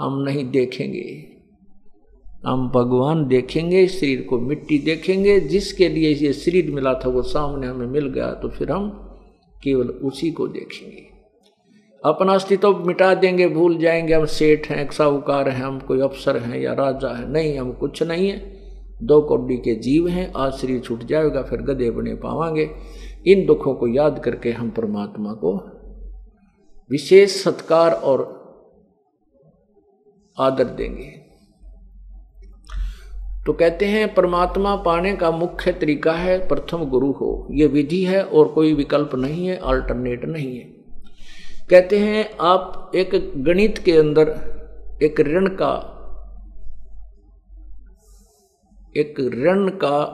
हम नहीं देखेंगे। हम भगवान देखेंगे शरीर को मिट्टी देखेंगे, जिसके लिए ये शरीर मिला था वो सामने हमें मिल गया तो फिर हम केवल उसी को देखेंगे। अपना अस्तित्व मिटा देंगे, भूल जाएँगे, हम सेठ हैं, साहूकार हैं, हम कोई अफसर हैं या राजा है, नहीं, हम कुछ नहीं है। दो कौडी के जीव हैं, आज शरीर छूट जाएगा, फिर गधे बने पावांगे। इन दुखों को याद करके हम परमात्मा को विशेष सत्कार और आदर देंगे। तो कहते हैं, परमात्मा पाने का मुख्य तरीका है, प्रथम गुरु हो। यह विधि है और कोई विकल्प नहीं है अल्टरनेट नहीं है। कहते हैं, आप एक गणित के अंदर एक ऋण का, एक ऋण का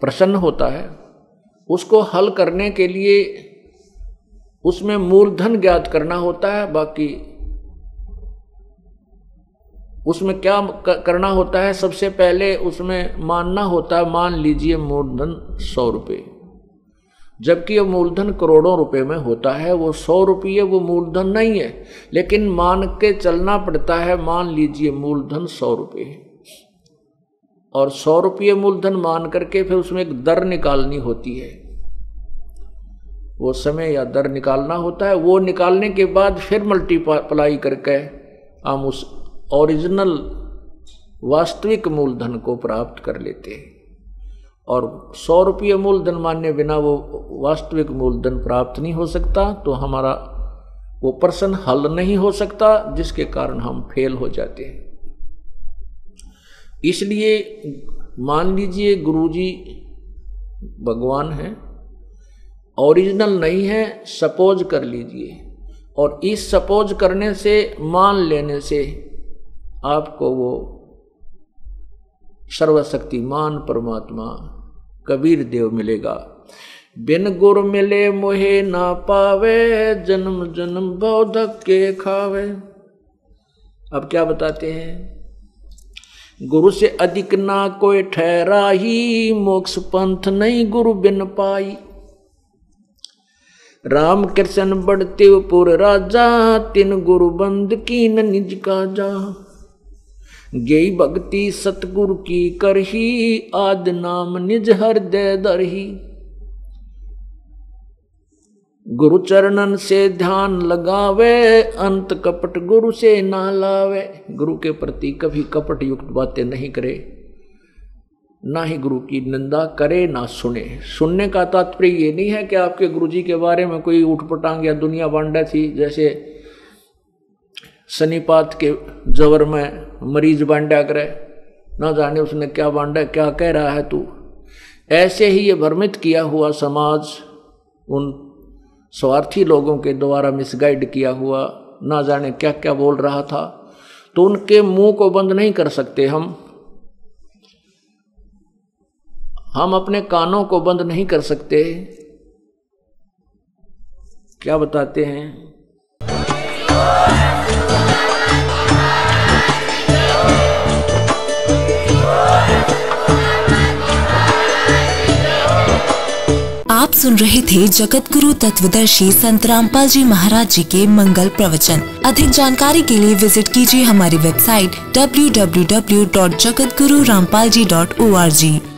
प्रश्न होता है। उसको हल करने के लिए उसमें मूलधन ज्ञात करना होता है, बाकी उसमें क्या करना होता है, सबसे पहले उसमें मानना होता है, मान लीजिए मूलधन सौ रुपये। जबकि वो मूलधन करोड़ों रुपए में होता है, वो सौ रुपये वो मूलधन नहीं है, लेकिन मान के चलना पड़ता है, मान लीजिए मूलधन सौ रुपये और सौ रुपये मूलधन मान करके फिर उसमें एक दर निकालनी होती है। वो समय या दर निकालना होता है, वो निकालने के बाद फिर मल्टीप्लाई करके हम उस ओरिजिनल वास्तविक मूलधन को प्राप्त कर लेते हैं। और सौ रुपये मूलधन मान्य बिना वो वास्तविक मूलधन प्राप्त नहीं हो सकता तो हमारा वो प्रश्न हल नहीं हो सकता, जिसके कारण हम फेल हो जाते हैं। इसलिए मान लीजिए गुरुजी भगवान हैं ओरिजिनल नहीं है, सपोज़ कर लीजिए। और इस सपोज़ करने से, मान लेने से आपको वो सर्वशक्तिमान परमात्मा कबीर देव मिलेगा। बिन गुर मिले मोहे ना पावे, जन्म जन्म बौद्धक के खावे। अब क्या बताते हैं? गुरु से अधिक ना कोई ठहरा ही मोक्ष पंथ नहीं गुरु बिन पाई। राम कृष्ण बढ़ते पुर राजा, तिन गुरु बंद की न निज का जा गई भक्ति सतगुरु की करही, आद नाम निज हृदय दरही। गुरु चरणन से ध्यान लगावे, अंत कपट गुरु से ना लावे। गुरु के प्रति कभी कपट युक्त बातें नहीं करे। ना ही गुरु की निंदा करे, ना सुने। सुनने का तात्पर्य ये नहीं है कि आपके गुरु जी के बारे में कोई उठपटांग या दुनिया बांडा थी, जैसे शनिपात के जवर में मरीज़ बांडा करे। ना जाने उसने क्या बांडा, क्या कह रहा है तू। ऐसे ही ये भ्रमित किया हुआ समाज, उन स्वार्थी लोगों के द्वारा मिसगाइड किया हुआ, ना जाने क्या क्या बोल रहा था तो उनके मुँह को बंद नहीं कर सकते हम। हम अपने कानों को बंद नहीं कर सकते। क्या बताते हैं? आप सुन रहे थे जगत गुरु तत्वदर्शी संत रामपाल जी महाराज जी के मंगल प्रवचन। अधिक जानकारी के लिए विज़िट कीजिए हमारी वेबसाइट www.jagatgururampalji.org